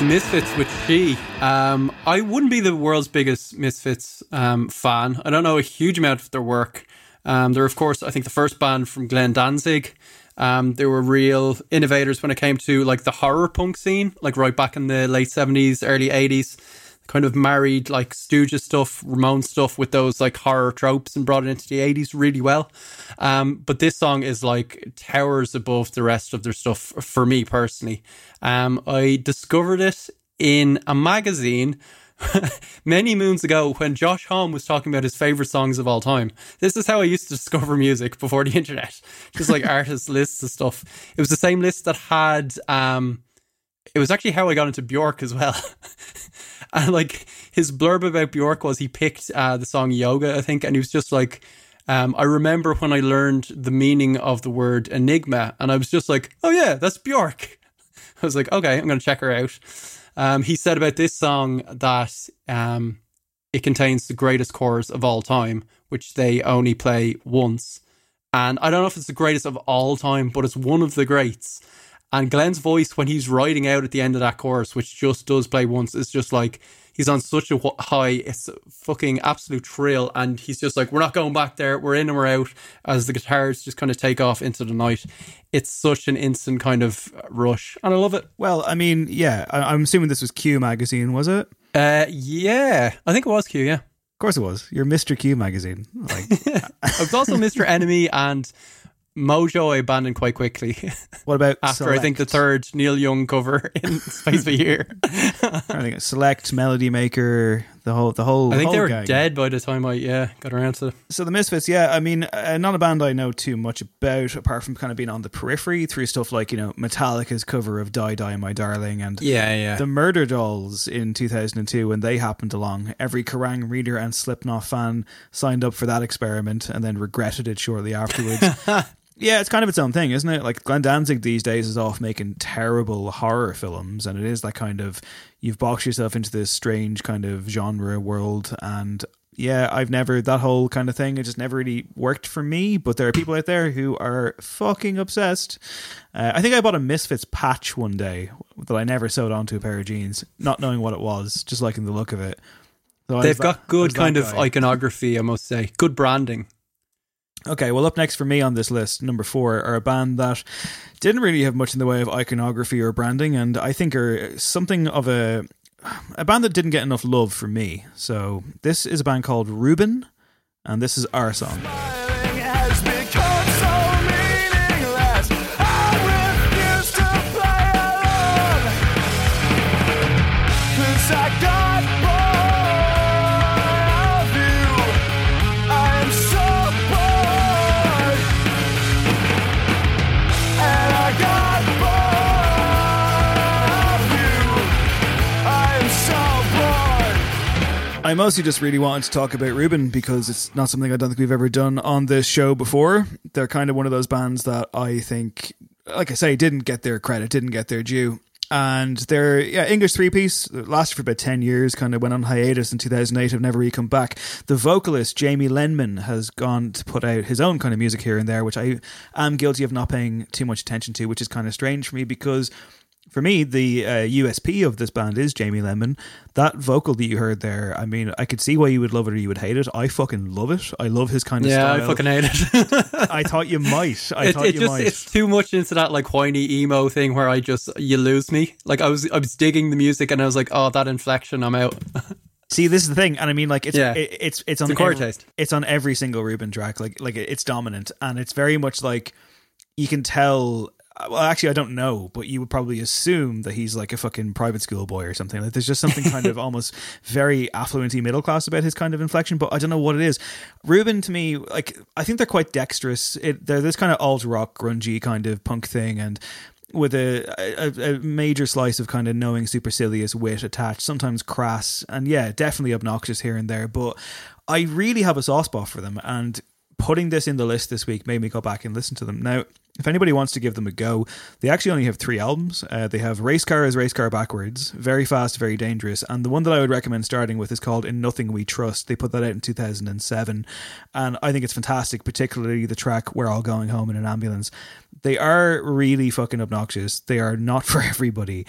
Misfits with She. Um, I wouldn't be the world's biggest Misfits um, fan. I don't know a huge amount of their work. Um, they're, of course, I think the first band from Glenn Danzig. Um, they were real innovators when it came to like the horror punk scene, like right back in the late seventies, early eighties. Kind of married like Stooges stuff, Ramon stuff with those like horror tropes and brought it into the eighties really well. Um, but this song is like towers above the rest of their stuff for me personally. Um, I discovered it in a magazine many moons ago when Josh Homme was talking about his favorite songs of all time. This is how I used to discover music before the internet, just like artist lists and stuff. It was the same list that had. Um, it was actually how I got into Bjork as well. and like his blurb about Bjork was he picked uh, the song Yoga, I think, and he was just like. Um, I remember when I learned the meaning of the word enigma, and I was just like, "Oh yeah, that's Bjork." I was like, "Okay, I'm going to check her out." Um, he said about this song that um, it contains the greatest chorus of all time, which they only play once. And I don't know if it's the greatest of all time, but it's one of the greats. And Glenn's voice when he's riding out at the end of that chorus, which just does play once, is just like he's on such a high. It's a fucking absolute thrill, and he's just like, "We're not going back there. We're in and we're out." As the guitars just kind of take off into the night, it's such an instant kind of rush, and I love it. Well, I mean, yeah, I, I'm assuming this was Q magazine, was it? Uh, yeah, I think it was Q. Yeah, Of course it was. You're Mr. Q magazine. Like, I was also Mr. NME and Mojo. I abandoned quite quickly what about after I think the third Neil Young cover in space of a year. I think Select, Melody Maker, the whole, the whole. I think they were gang. dead by the time I yeah got around to. It. So the Misfits, yeah, I mean, uh, not a band I know too much about, apart from kind of being on the periphery through stuff like you know Metallica's cover of "Die Die My Darling" and Yeah, yeah. the Murderdolls in 2002 when they happened along. Every Kerrang reader and Slipknot fan signed up for that experiment and then regretted it shortly afterwards. Yeah, it's kind of its own thing, isn't it? Like Glenn Danzig these days is off making terrible horror films, and it is that kind of you've boxed yourself into this strange kind of genre world. And yeah, I've never that whole kind of thing. It just never really worked for me. But there are people out there who are fucking obsessed. Uh, I think I bought a Misfits patch one day that I never sewed onto a pair of jeans, not knowing what it was, just liking the look of it. So They've was that- got good kind of guy. iconography, I must say. Good branding. Okay, well, up next for me on this list, number four, are a band that didn't really have much in the way of iconography or branding, and I think are something of a a band that didn't get enough love for me. So this is a band called Reuben, and this is our song. I mostly just really wanted to talk about Reuben because it's not something I don't think we've ever done on this show before. They're kind of one of those bands that I think, like I say, didn't get their credit, didn't get their due. And they're yeah English three piece uh, lasted for about ten years. Kind of went on hiatus in two thousand eight. Have never really come back. The vocalist Jamie Lenman has gone to put out his own kind of music here and there, which I am guilty of not paying too much attention to, which is kind of strange for me because for me, the uh, USP of this band is Jamie Lenman. That vocal that you heard there, I mean, I could see why you would love it or you would hate it. I fucking love it. I love his kind of yeah, style. I fucking hate it. I thought you might. I it, thought it you just might. it's too much into that like whiny emo thing where I just you lose me. Like I was I was digging the music and I was like, oh, that inflection, I'm out. See, this is the thing, and I mean, like, it's Yeah. it, it's it's on It's every, taste. It's on every single Reuben track. Like, like it's dominant, and it's very much like you can tell. Uh, well, actually, I don't know, but you would probably assume that he's like a fucking private school boy or something. Like, there's just something kind of almost very affluenty middle class about his kind of inflection. But I don't know what it is. Reuben, to me, like, I think they're quite dexterous. It, they're this kind of alt rock, grungy kind of punk thing, and with a, a a major slice of kind of knowing supercilious wit attached, sometimes crass, and yeah, definitely obnoxious here and there. But I really have a soft spot for them, and putting this in the list this week made me go back and listen to them. Now, if anybody wants to give them a go, they actually only have three albums. Uh, they have Race Car as Race Car Backwards, Very Fast, Very Dangerous, and the one that I would recommend starting with is called In Nothing We Trust. They put that out in 2007, and I think it's fantastic, particularly the track We're All Going Home in an Ambulance. They are really fucking obnoxious. They are not for everybody.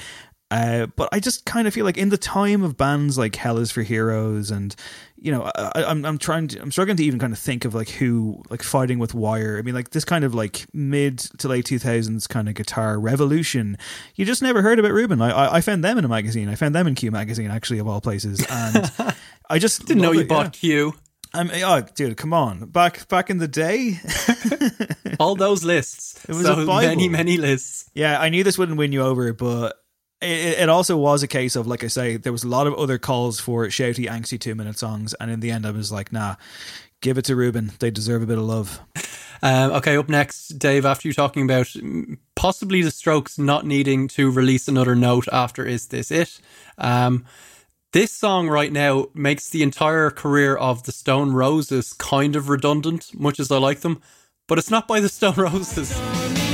Uh, but I just kind of feel like in the time of bands like Hell is for Heroes and you know I, I'm I'm trying to I'm struggling to even kind of think of like who like fighting with wire. I mean like this kind of like mid to late 2000s kind of guitar revolution. You just never heard about Reuben. I I, I found them in a magazine. I found them in Q magazine actually of all places, and I just Didn't know you it, bought yeah. Q. I'm, oh, dude, come on! Back back in the day, All those lists. It was so many, many lists. Yeah, I knew this wouldn't win you over, but it, it also was a case of, like I say, there was a lot of other calls for shouty, angsty two minute songs, and in the end, I was like, nah, give it to Reuben. They deserve a bit of love. Um, okay, up next, Dave, after you talking about possibly the Strokes not needing to release another note after Is This It? Um, this song right now makes the entire career of the Stone Roses kind of redundant, much as I like them, but it's not by the Stone Roses.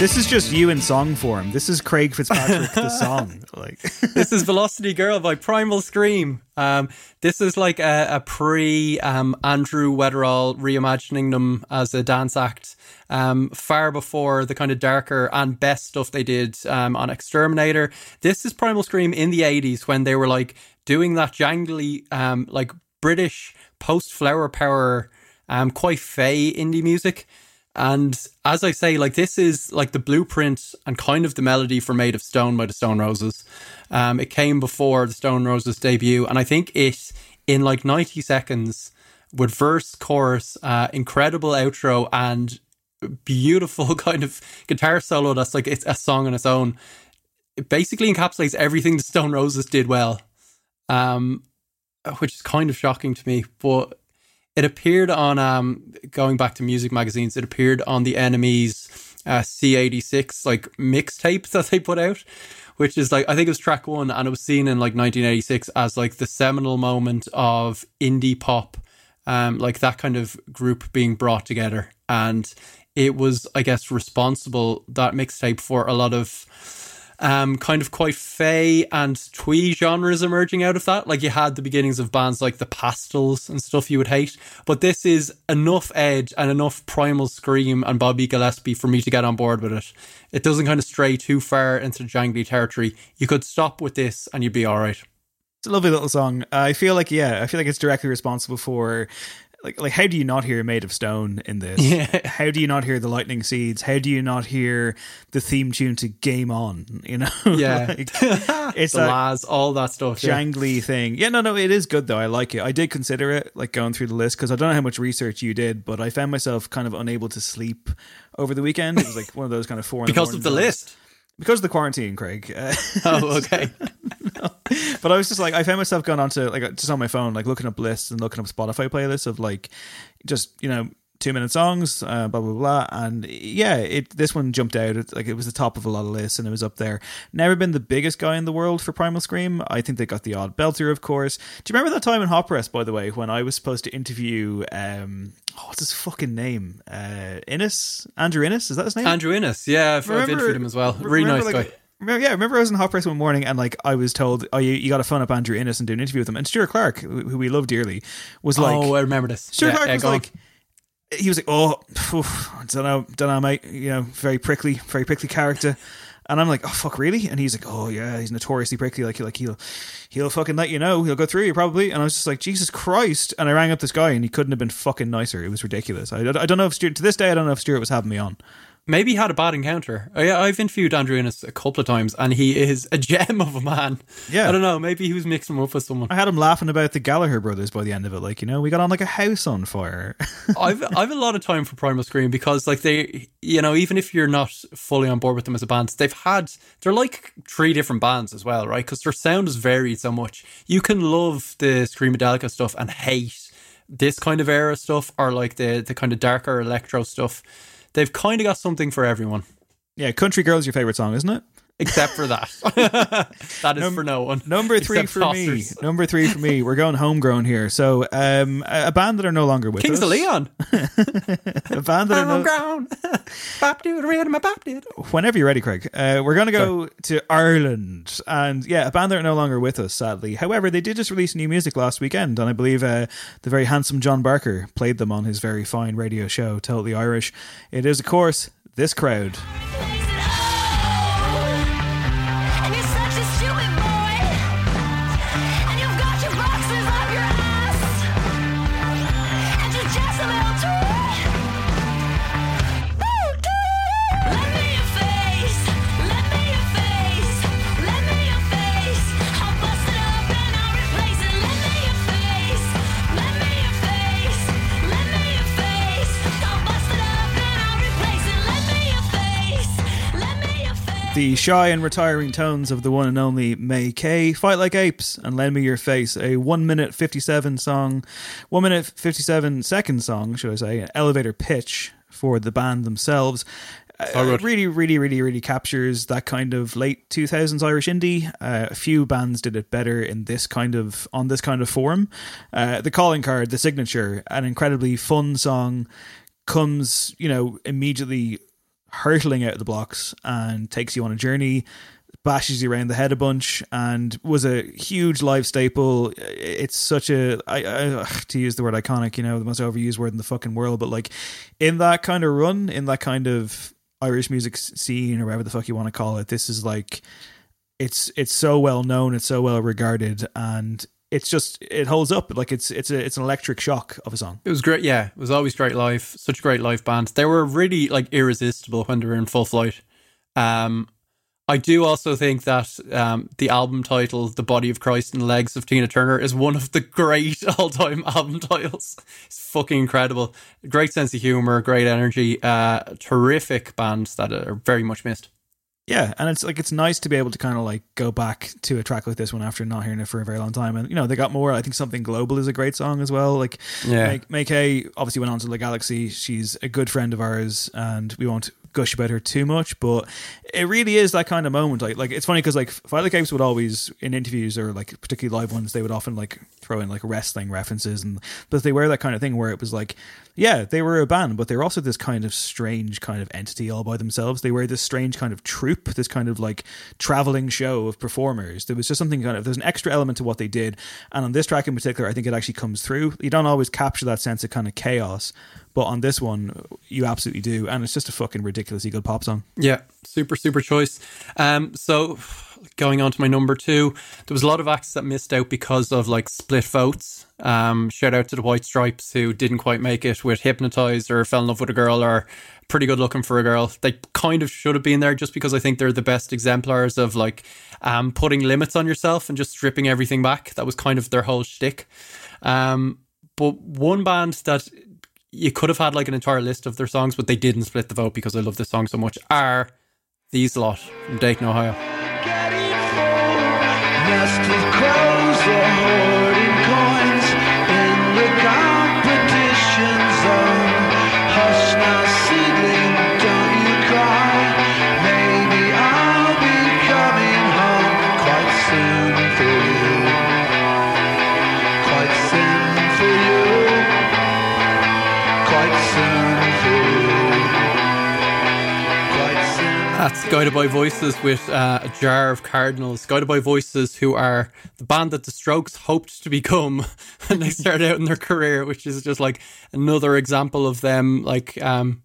This is just you in song form. This is Craig Fitzpatrick, the song. Like, this is Velocity Girl by Primal Scream. Um, this is like a, a pre um, Andrew Weatherall reimagining them as a dance act. Um, far before the kind of darker and best stuff they did um, on XTRMNTR. This is Primal Scream in the 80s when they were like doing that jangly, um, like British post Flower Power, um, quite fey indie music. And as I say, like this is like the blueprint and kind of the melody for Made of Stone by the Stone Roses. Um, it came before the Stone Roses debut, and I think it in like 90 seconds with verse, chorus, uh, incredible outro, and beautiful kind of guitar solo that's like it's a song on its own. It basically encapsulates everything the Stone Roses did well, um, which is kind of shocking to me, but it appeared on um going back to music magazines it appeared on the NME's uh, c86 like mixtape that they put out which is like i think it was track one and it was seen in like 1986 as like the seminal moment of indie pop um like that kind of group being brought together. And it was i guess responsible that mixtape for a lot of um, kind of quite fey and twee genres emerging out of that. Like you had the beginnings of bands like the Pastels and stuff you would hate, but this is enough edge and enough primal scream and Bobby Gillespie for me to get on board with it. It doesn't kind of stray too far into jangly territory. You could stop with this and you'd be all right. It's a lovely little song. I feel like, yeah, I feel like it's directly responsible for like like how do you not hear Made of Stone in this? Yeah. How do you not hear the Lightning Seeds? How do you not hear the theme tune to Game On? You know, Yeah. Like, it's the La's, all that stuff. yeah. jangly thing. Yeah, no, no, it is good though. I like it. I did consider it, like going through the list, because I don't know how much research you did, but I found myself kind of unable to sleep over the weekend. It was like one of those kind of four Because of the list. Because of the quarantine, Craig. Uh, Oh, okay. but I was just like, I found myself going onto like just on my phone, like looking up lists and looking up Spotify playlists of like just you know two minute songs, uh, blah blah blah, and yeah, it this one jumped out. It, like it was the top of a lot of lists, and it was up there. Never been the biggest guy in the world for Primal Scream. I think they got the odd belter, of course. Do you remember that time in Hot Press, by the way, when I was supposed to interview? um oh, What's his fucking name? Uh, Innes, Andrew Innes, is that his name? Andrew Innes. Yeah, I've, I've Remember- interviewed him as well. Really remember, nice like, guy. Remember, yeah, remember I was in Hot Press one morning and like I was told, oh, you, you got to phone up Andrew Innes and do an interview with him. And Stuart Clark, who we love dearly, was like, oh, I remember this. Stuart Yeah, Clark yeah, was go on. He was like, oh, phew, I don't know, don't know, mate. You know, very prickly, very prickly character. And I'm like, oh fuck, really? And he's like, oh yeah, he's notoriously prickly. Like, like he'll, he'll fucking let you know. He'll go through you probably. And I was just like, Jesus Christ! And I rang up this guy, and he couldn't have been fucking nicer. It was ridiculous. I, I don't know if Stuart to this day, I don't know if Stuart was having me on. Maybe he had a bad encounter. Oh, yeah, I've interviewed Andrew Innes a couple of times, and he is a gem of a man. Yeah. I don't know. Maybe he was mixing him up with someone. I had him laughing about the Gallagher brothers by the end of it. Like, you know, we got on like a house on fire. I've I've a lot of time for Primal Scream because like they you know even if you're not fully on board with them as a band they've had they're like three different bands as well right because their sound is varied so much you can love the Screamadelica stuff and hate this kind of era stuff or like the the kind of darker electro stuff they've kind of got something for everyone yeah, Country Girl's your favorite song, isn't it? Except for that that is for no one Number three for me. Number three for me. We're going homegrown here. So, um, a band that are no longer with Kings us. of Leon A band that are no, homegrown bop dude a bop dude whenever you're ready, Craig. Uh, we're going to go to Ireland, and yeah, a band that are no longer with us, sadly. However, they did just release new music last weekend, and I believe uh, the very handsome John Barker played them on his very fine radio show, Totally Irish. It is, of course, this crowd. The shy and retiring tones of the one and only MayKay, Fight Like Apes, and Lend Me Your Face, a 1 minute 57 song, 1 minute 57 second song, should I say, an elevator pitch for the band themselves. Uh, it really, really, really, really captures that kind of late 2000s Irish indie. Uh, a few bands did it better in this kind of, on this kind of form. Uh, the calling card, the signature, an incredibly fun song comes, you know, immediately hurtling out of the blocks and takes you on a journey, bashes you around the head a bunch, and was a huge live staple. It's such a I, I to use the word iconic, you know, the most overused word in the fucking world, but like in that kind of run, in that kind of Irish music scene or whatever the fuck you want to call it, this is like it's it's so well known, it's so well regarded, and it's just it holds up. Like it's it's a it's an electric shock of a song. It was great. Yeah, it was always great live. Such a great live band. They were really like irresistible when they were in full flight. Um, I do also think that um, the album title, "The Body of Christ and the Legs of Tina Turner," is one of the great all-time album titles. It's fucking incredible. Great sense of humor, great energy. Uh, terrific bands that are very much missed. Yeah, and it's like it's nice to be able to kind of like go back to a track like this one after not hearing it for a very long time. And you know, they got more. I think something global is a great song as well. Like, Yeah. Make MayKay obviously went on to the Galaxy. She's a good friend of ours, and we won't gush about her too much, but it really is that kind of moment. Like, like it's funny because like Like Apes would always in interviews or like particularly live ones, they would often like throw in like wrestling references, and but they were that kind of thing where it was like, yeah, they were a band, but they were also this kind of strange kind of entity all by themselves. They were this strange kind of troupe, this kind of like traveling show of performers. There was just something kind of there's an extra element to what they did, and on this track in particular, I think it actually comes through. You don't always capture that sense of kind of chaos, but on this one, you absolutely do, and it's just a fucking ridiculously good pop song. Yeah, super super choice. Um, so going on to my number two, there was a lot of acts that missed out because of like split votes. Um, shout out to the White Stripes who didn't quite make it with Hypnotized or Fell in Love with a Girl or Pretty Good Looking for a Girl. They kind of should have been there just because I think they're the best exemplars of like um, putting limits on yourself and just stripping everything back. That was kind of their whole shtick. Um, but one band that you could have had like an entire list of their songs, but they didn't split the vote because I love this song so much, are these lot from Dayton, Ohio. That's Guided by Voices with uh, a jar of Cardinals. Guided by Voices, who are the band that the Strokes hoped to become when they started out in their career, which is just like another example of them, like um,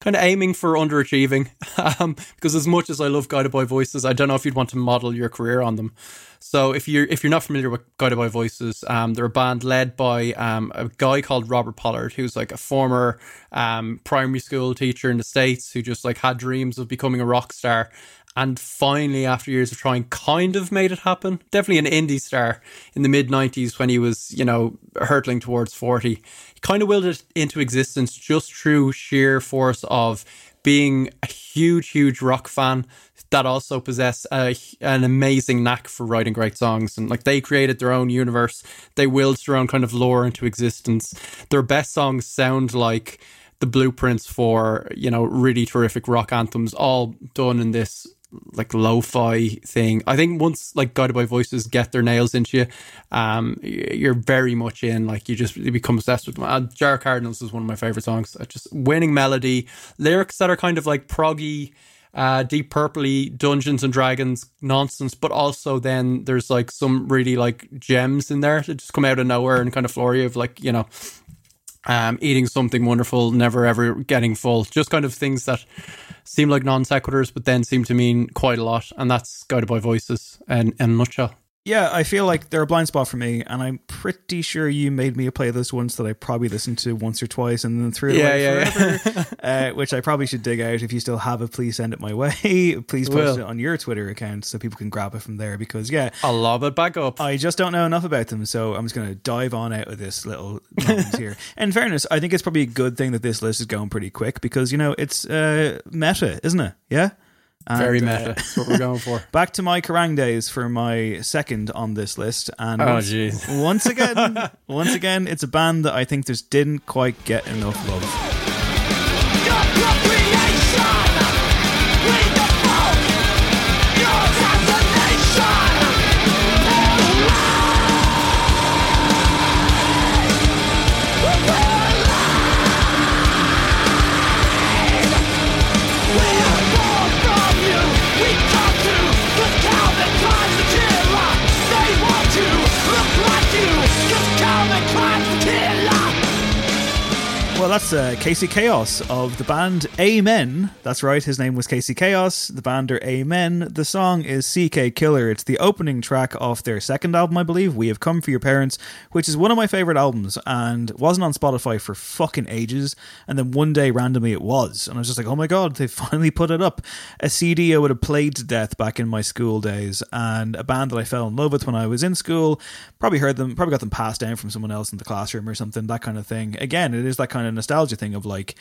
kind of aiming for underachieving. Um, because as much as I love Guided by Voices, I don't know if you'd want to model your career on them. So if you're if you're not familiar with Guided by Voices, um, they're a band led by um, a guy called Robert Pollard, who's like a former um, primary school teacher in the states who just like had dreams of becoming a rock star. And finally, after years of trying, kind of made it happen. Definitely an indie star in the mid 90s when he was, you know, hurtling towards 40 kind of willed it into existence just through sheer force of being a huge, huge rock fan that also possess a, an amazing knack for writing great songs. And like they created their own universe, they willed their own kind of lore into existence. Their best songs sound like the blueprints for, you know, really terrific rock anthems, all done in this like lo-fi thing. I think once like Guided by Voices get their nails into you, um, you're very much in. Like you just you become obsessed with them. Uh, Jar Cardinals is one of my favorite songs. Uh, just winning melody, lyrics that are kind of like proggy, uh, deep purpley Dungeons and Dragons nonsense, but also then there's like some really like gems in there that just come out of nowhere and kind of floor you of like you know um, eating something wonderful, never ever getting full. Just kind of things that seem like non sequiturs, but then seem to mean quite a lot. And that's guided by voices in, in a nutshell. Yeah, I feel like they're a blind spot for me, and I'm pretty sure you made me a playlist once that I probably listened to once or twice and then threw it Yeah, away yeah, forever, uh, which I probably should dig out. If you still have it, please send it my way. please post Will. it on your Twitter account so people can grab it from there because, yeah, I'll lob it back up. I just don't know enough about them, so I'm just going to dive on out of this little here. In fairness, I think it's probably a good thing that this list is going pretty quick because, you know, it's uh, meta, isn't it? Yeah? Very meta. uh, That's what we're going for. Back to my Kerrang days for my second on this list, and Oh, once, once again, once again, it's a band that I think just didn't quite get enough love. That's uh, Casey Chaos of the band Amen. That's right, his name was Casey Chaos. The band are Amen. The song is CK Killer. It's the opening track off their second album, I believe, We Have Come For Your Parents, which is one of my favorite albums and wasn't on Spotify for fucking ages. And then one day, randomly, it was. And I was just like, oh my god, they finally put it up. A CD I would have played to death back in my school days, and a band that I fell in love with when I was in school. Probably heard them, probably got them passed down from someone else in the classroom or something, that kind of thing. Again, it is that kind of nostalgia thing of like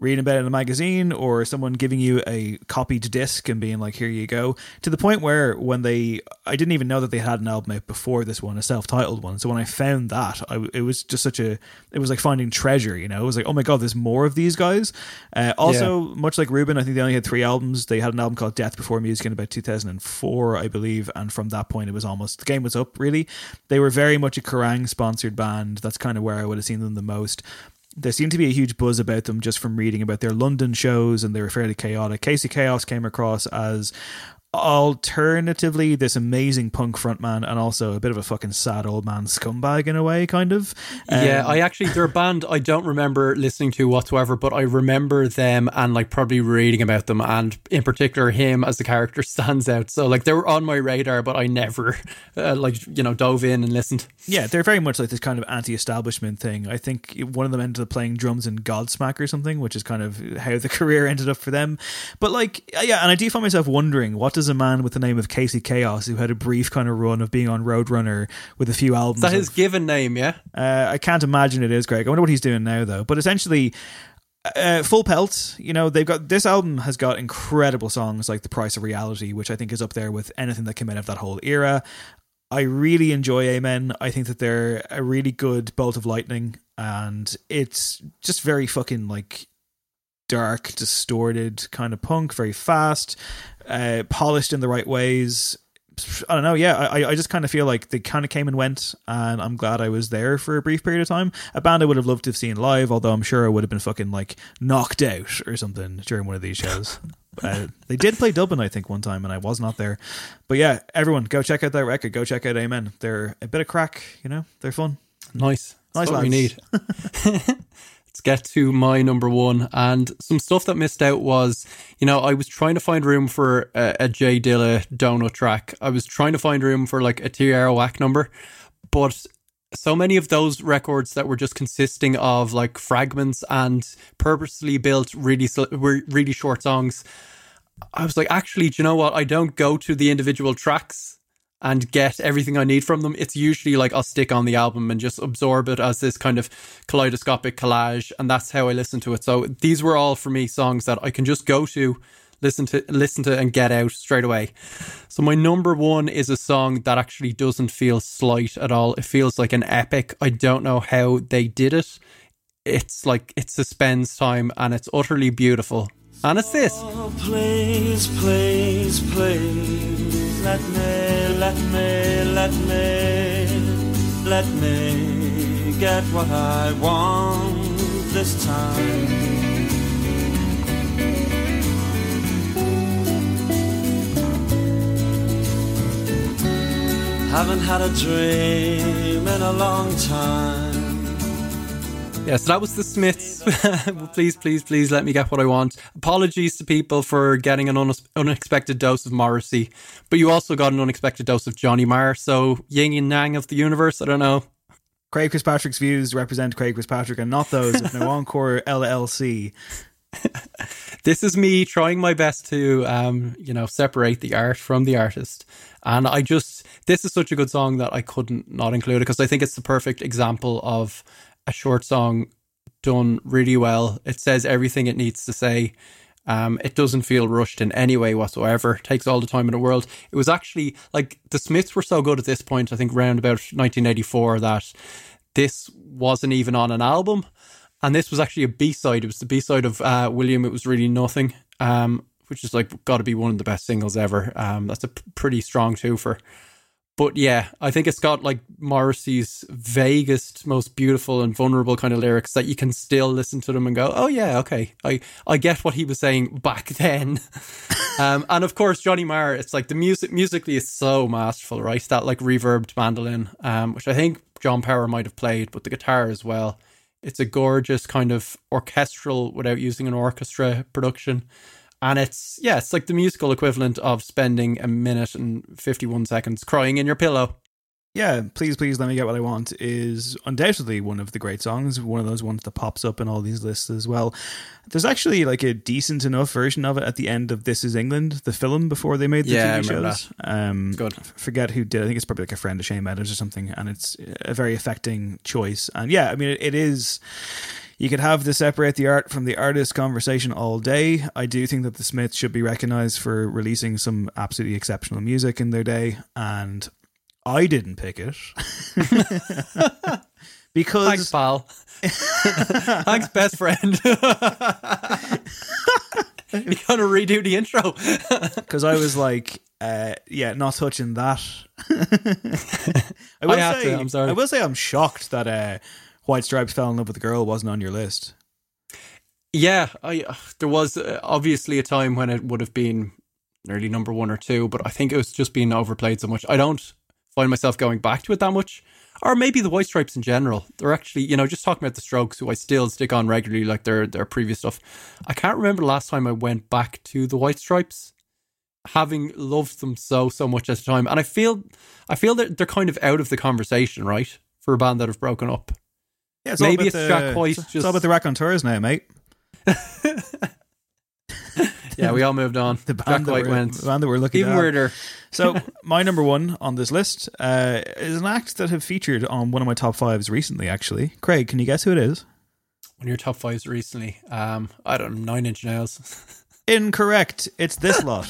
reading about it in a magazine or someone giving you a copied disc and being like, here you go. To the point where when they, I didn't even know that they had an album out before this one, a self titled one. So when I found that, I, it was just such a, it was like finding treasure, you know? It was like, oh my God, there's more of these guys. Uh, also, much like Reuben, I think they only had three albums. They had an album called Death Before Musick in about 2004, I believe. And from that point, it was almost, the game was up, really. They were very much a Kerrang sponsored band. That's kind of where I would have seen them the most there seemed to be a huge buzz about them just from reading about their London shows, and they were fairly chaotic. Casey Chaos came across as alternatively this amazing punk frontman and also a bit of a fucking sad old man scumbag in a way, kind of. yeah, Um, I actually they're a band I don't remember listening to whatsoever, but I remember them and like probably reading about them, and in particular him as the character stands out. So like they were on my radar, but I never uh, like you know dove in and listened. Yeah, they're very much like this kind of anti-establishment thing. I think one of them ended up playing drums in Godsmack or something, which is kind of how the career ended up for them. But like, yeah, and I do find myself wondering, what does a man with the name of Casey Chaos, who had a brief kind of run of being on Roadrunner with a few albums, Is that his of- given name? Yeah. uh, I can't imagine it is, Greg. I wonder what he's doing now, though. But essentially, uh, full pelt. You know, they've got this album has got incredible songs like "The Price of Reality," which I think is up there with anything that came out of that whole era. I really enjoy Amen. I think that they're a really good bolt of lightning, and it's just very fucking like dark, distorted kind of punk, very fast, uh, polished in the right ways. I don't know. Yeah, I, I just kind of feel like they kind of came and went, and I'm glad I was there for a brief period of time. A band I would have loved to have seen live, although I'm sure I would have been fucking like knocked out or something during one of these shows. uh, they did play Dublin, I think, one time, and I was not there. But yeah, everyone, go check out that record. Go check out Amen. They're a bit of crack, you know. They're fun. Nice. Nice That's what we need. Get to my number one. And some stuff that missed out was, you know, I was trying to find room for a, a J Dilla donut track. I was trying to find room for like a Tierra Whack number. But so many of those records that were just consisting of like fragments and purposely built really, were really short songs. I was like, actually, do you know what? I don't go to the individual tracks and get everything I need from them. It's usually like I'll stick on the album and just absorb it as this kind of kaleidoscopic collage, and that's how I listen to it. So these were all for me songs that I can just go to, listen to, listen to, and get out straight away. So my number one is a song that actually doesn't feel slight at all. It feels like an epic. I don't know how they did it. It's like it suspends time, and it's utterly beautiful. And it's this. Oh, please, please, please, let me, let me, let me, let me get what I want this time. Haven't had a dream in a long time. Yeah, so that was the Smiths. please, please, please let me get what I want. Apologies to people for getting an unex- unexpected dose of Morrissey, but you also got an unexpected dose of Johnny Marr. So yin and yang of the universe. I don't know. Craig Fitzpatrick's views represent Craig Fitzpatrick and not those of No Encore LLC. This is me trying my best to, um, you know, separate the art from the artist. And I just, this is such a good song that I couldn't not include it because I think it's the perfect example of a short song done really well. It says everything it needs to say. Um, it doesn't feel rushed in any way whatsoever. It takes all the time in the world. It was actually like the Smiths were so good at this point, I think around about 1984, that this wasn't even on an album. And this was actually a B side. It was the B side of uh, William. It was really nothing, um, which is like got to be one of the best singles ever. Um, that's a p- pretty strong twofer. But yeah, I think it's got like Morrissey's vaguest, most beautiful and vulnerable kind of lyrics that you can still listen to them and go, "Oh yeah, okay, I I get what he was saying back then." um, and of course, Johnny Marr. It's like the music musically is so masterful, right? That like reverbed mandolin, um, which I think John Power might have played, but the guitar as well. It's a gorgeous kind of orchestral, without using an orchestra production. And it's, yeah, it's like the musical equivalent of spending a minute and 51 seconds crying in your pillow. Yeah, please, please let me get what I want is undoubtedly one of the great songs. One of those ones that pops up in all these lists as well. There's actually like a decent enough version of it at the end of This Is England, the film before they made the Yeah, TV shows. Um, Good. Forget who did. I think it's probably like a friend of Shane Meadows or something, and it's a very affecting choice. And yeah, I mean, it, it is. You could have the separate the art from the artist conversation all day. I do think that the Smiths should be recognized for releasing some absolutely exceptional music in their day, and I didn't pick it because Thanks, pal. Thanks, best friend. you gotta redo the intro. because I was like, uh, yeah, not touching that. I I had to, I'm sorry. I will say I'm shocked that uh, White Stripes fell in love with a girl wasn't on your list. Yeah, I uh, there was uh, obviously a time when it would have been nearly number one or two, but I think it was just being overplayed so much. I don't find myself going back to it that much. Or maybe the White Stripes in general. They're actually, you know, just talking about the Strokes, who I still stick on regularly, like their their previous stuff. I can't remember the last time I went back to the White Stripes, having loved them so so much at the time. And I feel, I feel that they're kind of out of the conversation, right, for a band that have broken up. Yeah, it's all maybe about it's the, Jack White. It's, Just all about the raconteurs now, mate. yeah, we all moved on. The band, that White went. the band that we're looking Even at. weirder. So, my number one on this list uh, is an act that have featured on one of my top fives recently, actually. Craig, can you guess who it is? One of your top fives recently. Um, I don't know, Nine Inch Nails. Incorrect. It's this lot.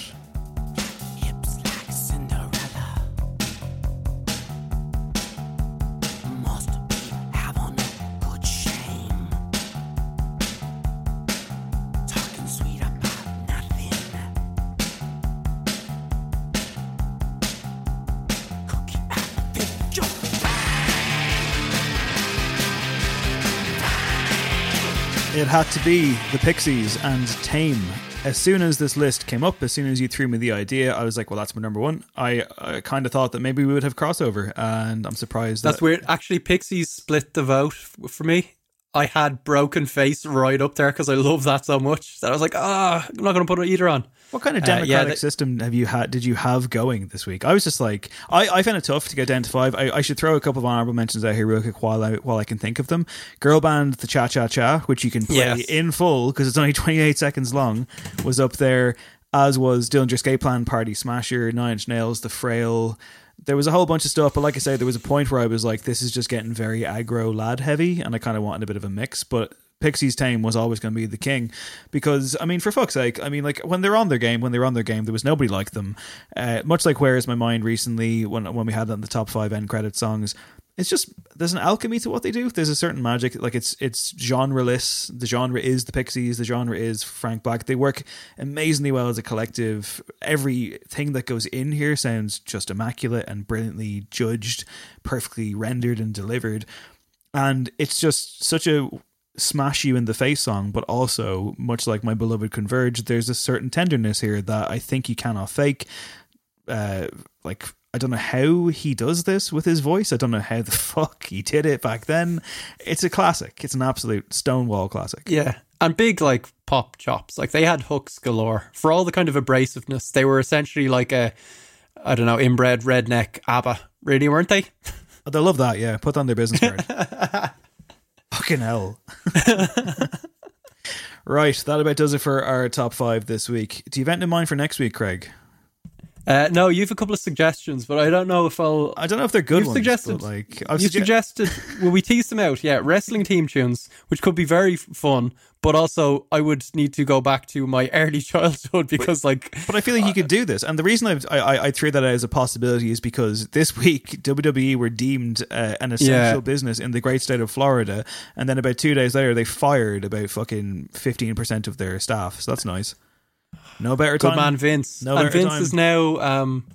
Had to be the Pixies and Tame. As soon as this list came up, as soon as you threw me the idea, I was like, well, that's my number one. I, I kind of thought that maybe we would have crossover, and I'm surprised That's that. weird. Actually, Pixies split the vote for me. I had Broken Face right up there because I love that so much that I was like, ah, I'm not going to put it either on. What kind of Uh, democratic yeah, they- system have you had? Did you have going this week? I was just like, I, I found it tough to get down to five. I, I should throw a couple of honorable mentions out here real quick while I while I can think of them. Girl band, the Cha Cha Cha, which you can play Yes. in full because it's only twenty eight seconds long, was up there. As was Dillinger Escape Plan, Party Smasher, Nine Inch Nails, The Frail. There was a whole bunch of stuff, but like I say, there was a point where I was like, this is just getting very aggro lad heavy, and I kind of wanted a bit of a mix. But Pixies Tame was always going to be the king because I mean, for fuck's sake, I mean, like when they're on their game, when they're on their game, there was nobody like them. Uh, much like Where Is My Mind recently, when when we had in the top five end credit songs, it's just there's an alchemy to what they do. There's a certain magic, like it's it's genreless. The genre is the Pixies. The genre is Frank Black. They work amazingly well as a collective. Everything that goes in here sounds just immaculate and brilliantly judged, perfectly rendered and delivered and it's just such a smash you in the face song but also much like my beloved converge there's a certain tenderness here that i think you cannot fake uh like i don't know how he does this with his voice. I don't know how the fuck he did it back then. It's a classic. It's an absolute stonewall classic. Yeah. And big, like, pop chops. Like, they had hooks galore. For all the kind of abrasiveness, they were essentially like a, I don't know, inbred redneck ABBA, really, weren't they? Oh, they'll love that yeah. Put on their business card. Fucking hell. Right that about does it for our top five this week. Do you have anything in mind for next week craig Uh, no, you have a couple of suggestions, but I don't know if I'll. I don't know if they're good You've ones, suggested, but, like, I've you sugge- suggested. Will we tease them out? Yeah, wrestling team tunes, which could be very f- fun, but also I would need to go back to my early childhood because, like, But I feel like you could do this, and the reason I I I threw that out as a possibility is because this week WWE were deemed uh, an essential Yeah. business in the great state of Florida, and then about two days later they fired about fucking fifteen percent of their staff. So that's nice. No better good time. man Vince. No and Vince time. is now um,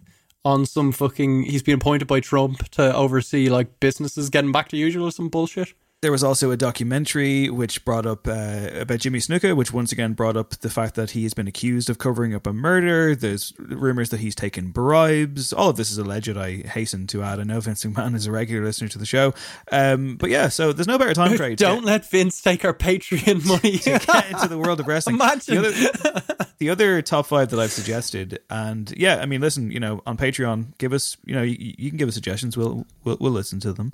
on some fucking. He's been appointed by Trump to oversee like businesses getting back to usual or some bullshit. There was also a documentary which brought up uh, about Jimmy Snuka, which once again brought up the fact that he has been accused of covering up a murder. There's rumors that he's taken bribes. All of this is alleged. I hasten to add. I know Vince McMahon is a regular listener to the show, um, but yeah. So there's no better time, to Don't let Vince take our Patreon money. to get into the world of wrestling. Imagine. The other, the other top five that I've suggested, and yeah, I mean, listen, you know, on Patreon, give us, you know, you, you can give us suggestions. We'll we'll, we'll listen to them.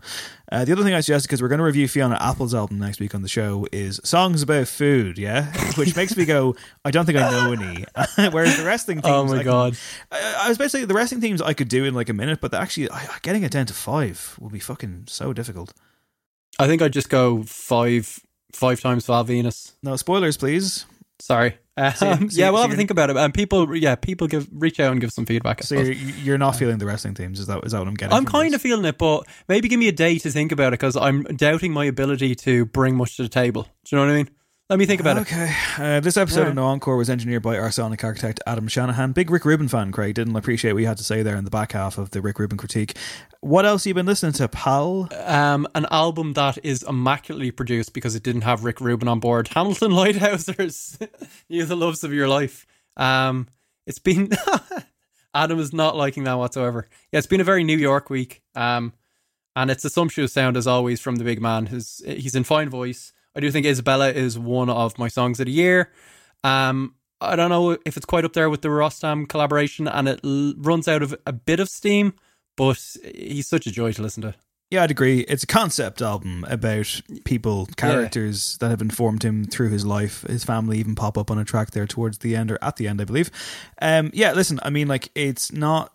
Uh, the other thing I suggested because we're going to review Fiona Apple's album next week on the show is songs about food. Yeah, which makes me go, I don't think I know any. Whereas the wrestling oh teams, Oh my I can- God. I, I was basically the wrestling themes I could do in like a minute, but actually I, getting it down to five would be fucking so difficult. I think I'd just go five five times Val Venis. No spoilers, please. Sorry. Um, So so yeah, we'll so have a think about it. And people, yeah, people give reach out and give some feedback. So you're, you're not feeling the wrestling teams? Is that is that what I'm getting? I'm kind this? of feeling it, but maybe give me a day to think about it because I'm doubting my ability to bring much to the table. Do you know what I mean? Let me think about it. Okay. Uh, this episode Alright. of No Encore was engineered by our sonic architect Adam Shanahan. Big Rick Rubin fan, Craig. Didn't appreciate what you had to say there in the back half of the Rick Rubin critique. What else have you been listening to, pal? Um, an album that is immaculately produced because it didn't have Rick Rubin on board. Hamilton Leithauser's, you the loves of your life. Um, It's been Adam is not liking that whatsoever. Yeah, it's been a very New York week. Um, and it's a sumptuous sound as always from the big man. His he's in fine voice. I do think Isabella is one of my songs of the year. Um, I don't know if it's quite up there with the Rostam collaboration, and it l- runs out of a bit of steam, but he's such a joy to listen to. Yeah, I'd agree. It's a concept album about people, characters that have informed him through his life. His family even pop up on a track there towards the end or at the end, I believe. Um, yeah, listen, I mean, like, it's not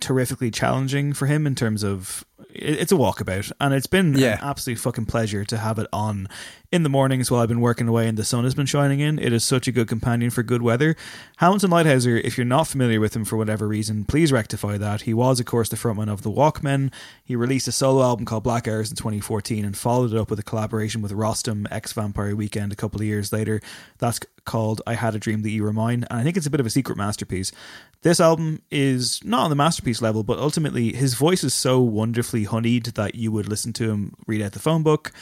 terrifically challenging for him in terms of it's a walkabout and it's been Yeah. an absolute fucking pleasure to have it on in the mornings while I've been working away and the sun has been shining in. It is such a good companion for good weather. Hamilton Leithauser, if you're not familiar with him for whatever reason, please rectify that. He was, of course, the frontman of the Walkmen. He released a solo album called Black Hours in 2014 and followed it up with a collaboration with Rostam X Vampire Weekend a couple of years later. That's called I Had a Dream That You Were Mine. And I think it's a bit of a secret masterpiece. This album is not on the masterpiece level, but ultimately his voice is so wonderfully honeyed that you would listen to him read out the phone book.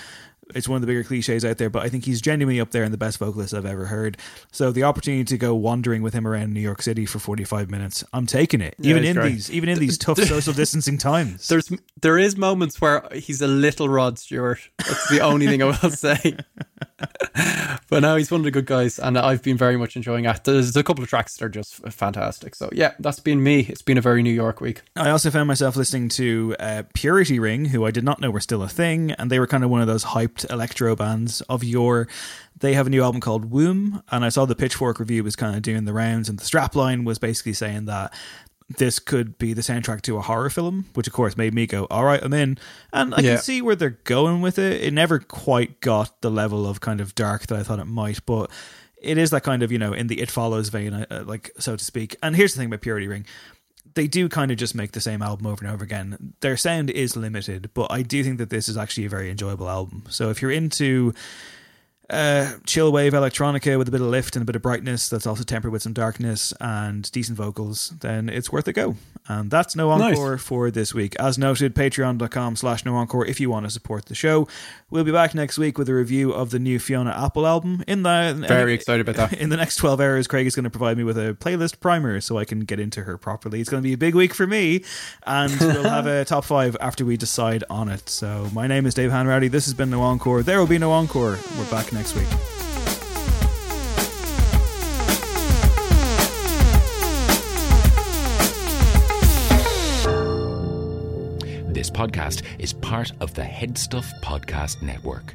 It's one of the bigger cliches out there, but I think he's genuinely up there and the best vocalist I've ever heard. So the opportunity to go wandering with him around New York City for 45 minutes, I'm taking it. Even in great. these even in these tough social distancing times. There's there is moments where he's a little Rod Stewart. That's the only thing I will say. but no, he's one of the good guys, and I've been very much enjoying it. There's a couple of tracks that are just fantastic. So yeah, that's been me. It's been a very New York week. I also found myself listening to uh, Purity Ring, who I did not know were still a thing, and they were kind of one of those hyped electro bands of your. They have a new album called Womb, and I saw the Pitchfork review was kind of doing the rounds, and the strapline was basically saying that this could be the soundtrack to a horror film, which of course made me go, "All right, I'm in." And I Yeah. can see where they're going with it. It never quite got the level of kind of dark that I thought it might, but it is that kind of you know in the It Follows vein, uh, uh, like so to speak. And here's the thing about Purity Ring they do kind of just make the same album over and over again. Their sound is limited, but I do think that this is actually a very enjoyable album. So if you're into uh, chill wave electronica with a bit of lift and a bit of brightness that's also tempered with some darkness and decent vocals, then it's worth a go. And that's No Encore for this week. As noted, patreon.com slash No Encore if you want to support the show. We'll be back next week with a review of the new Fiona Apple album. In the Very excited about that. In the next 12 hours, Craig is going to provide me with a playlist primer so I can get into her properly. It's going to be a big week for me, and we'll have a top five after we decide on it. So, my name is Dave Hanratty. This has been No Encore. There will be no Encore. We're back next week. This podcast is part of the Head Stuff Podcast Network.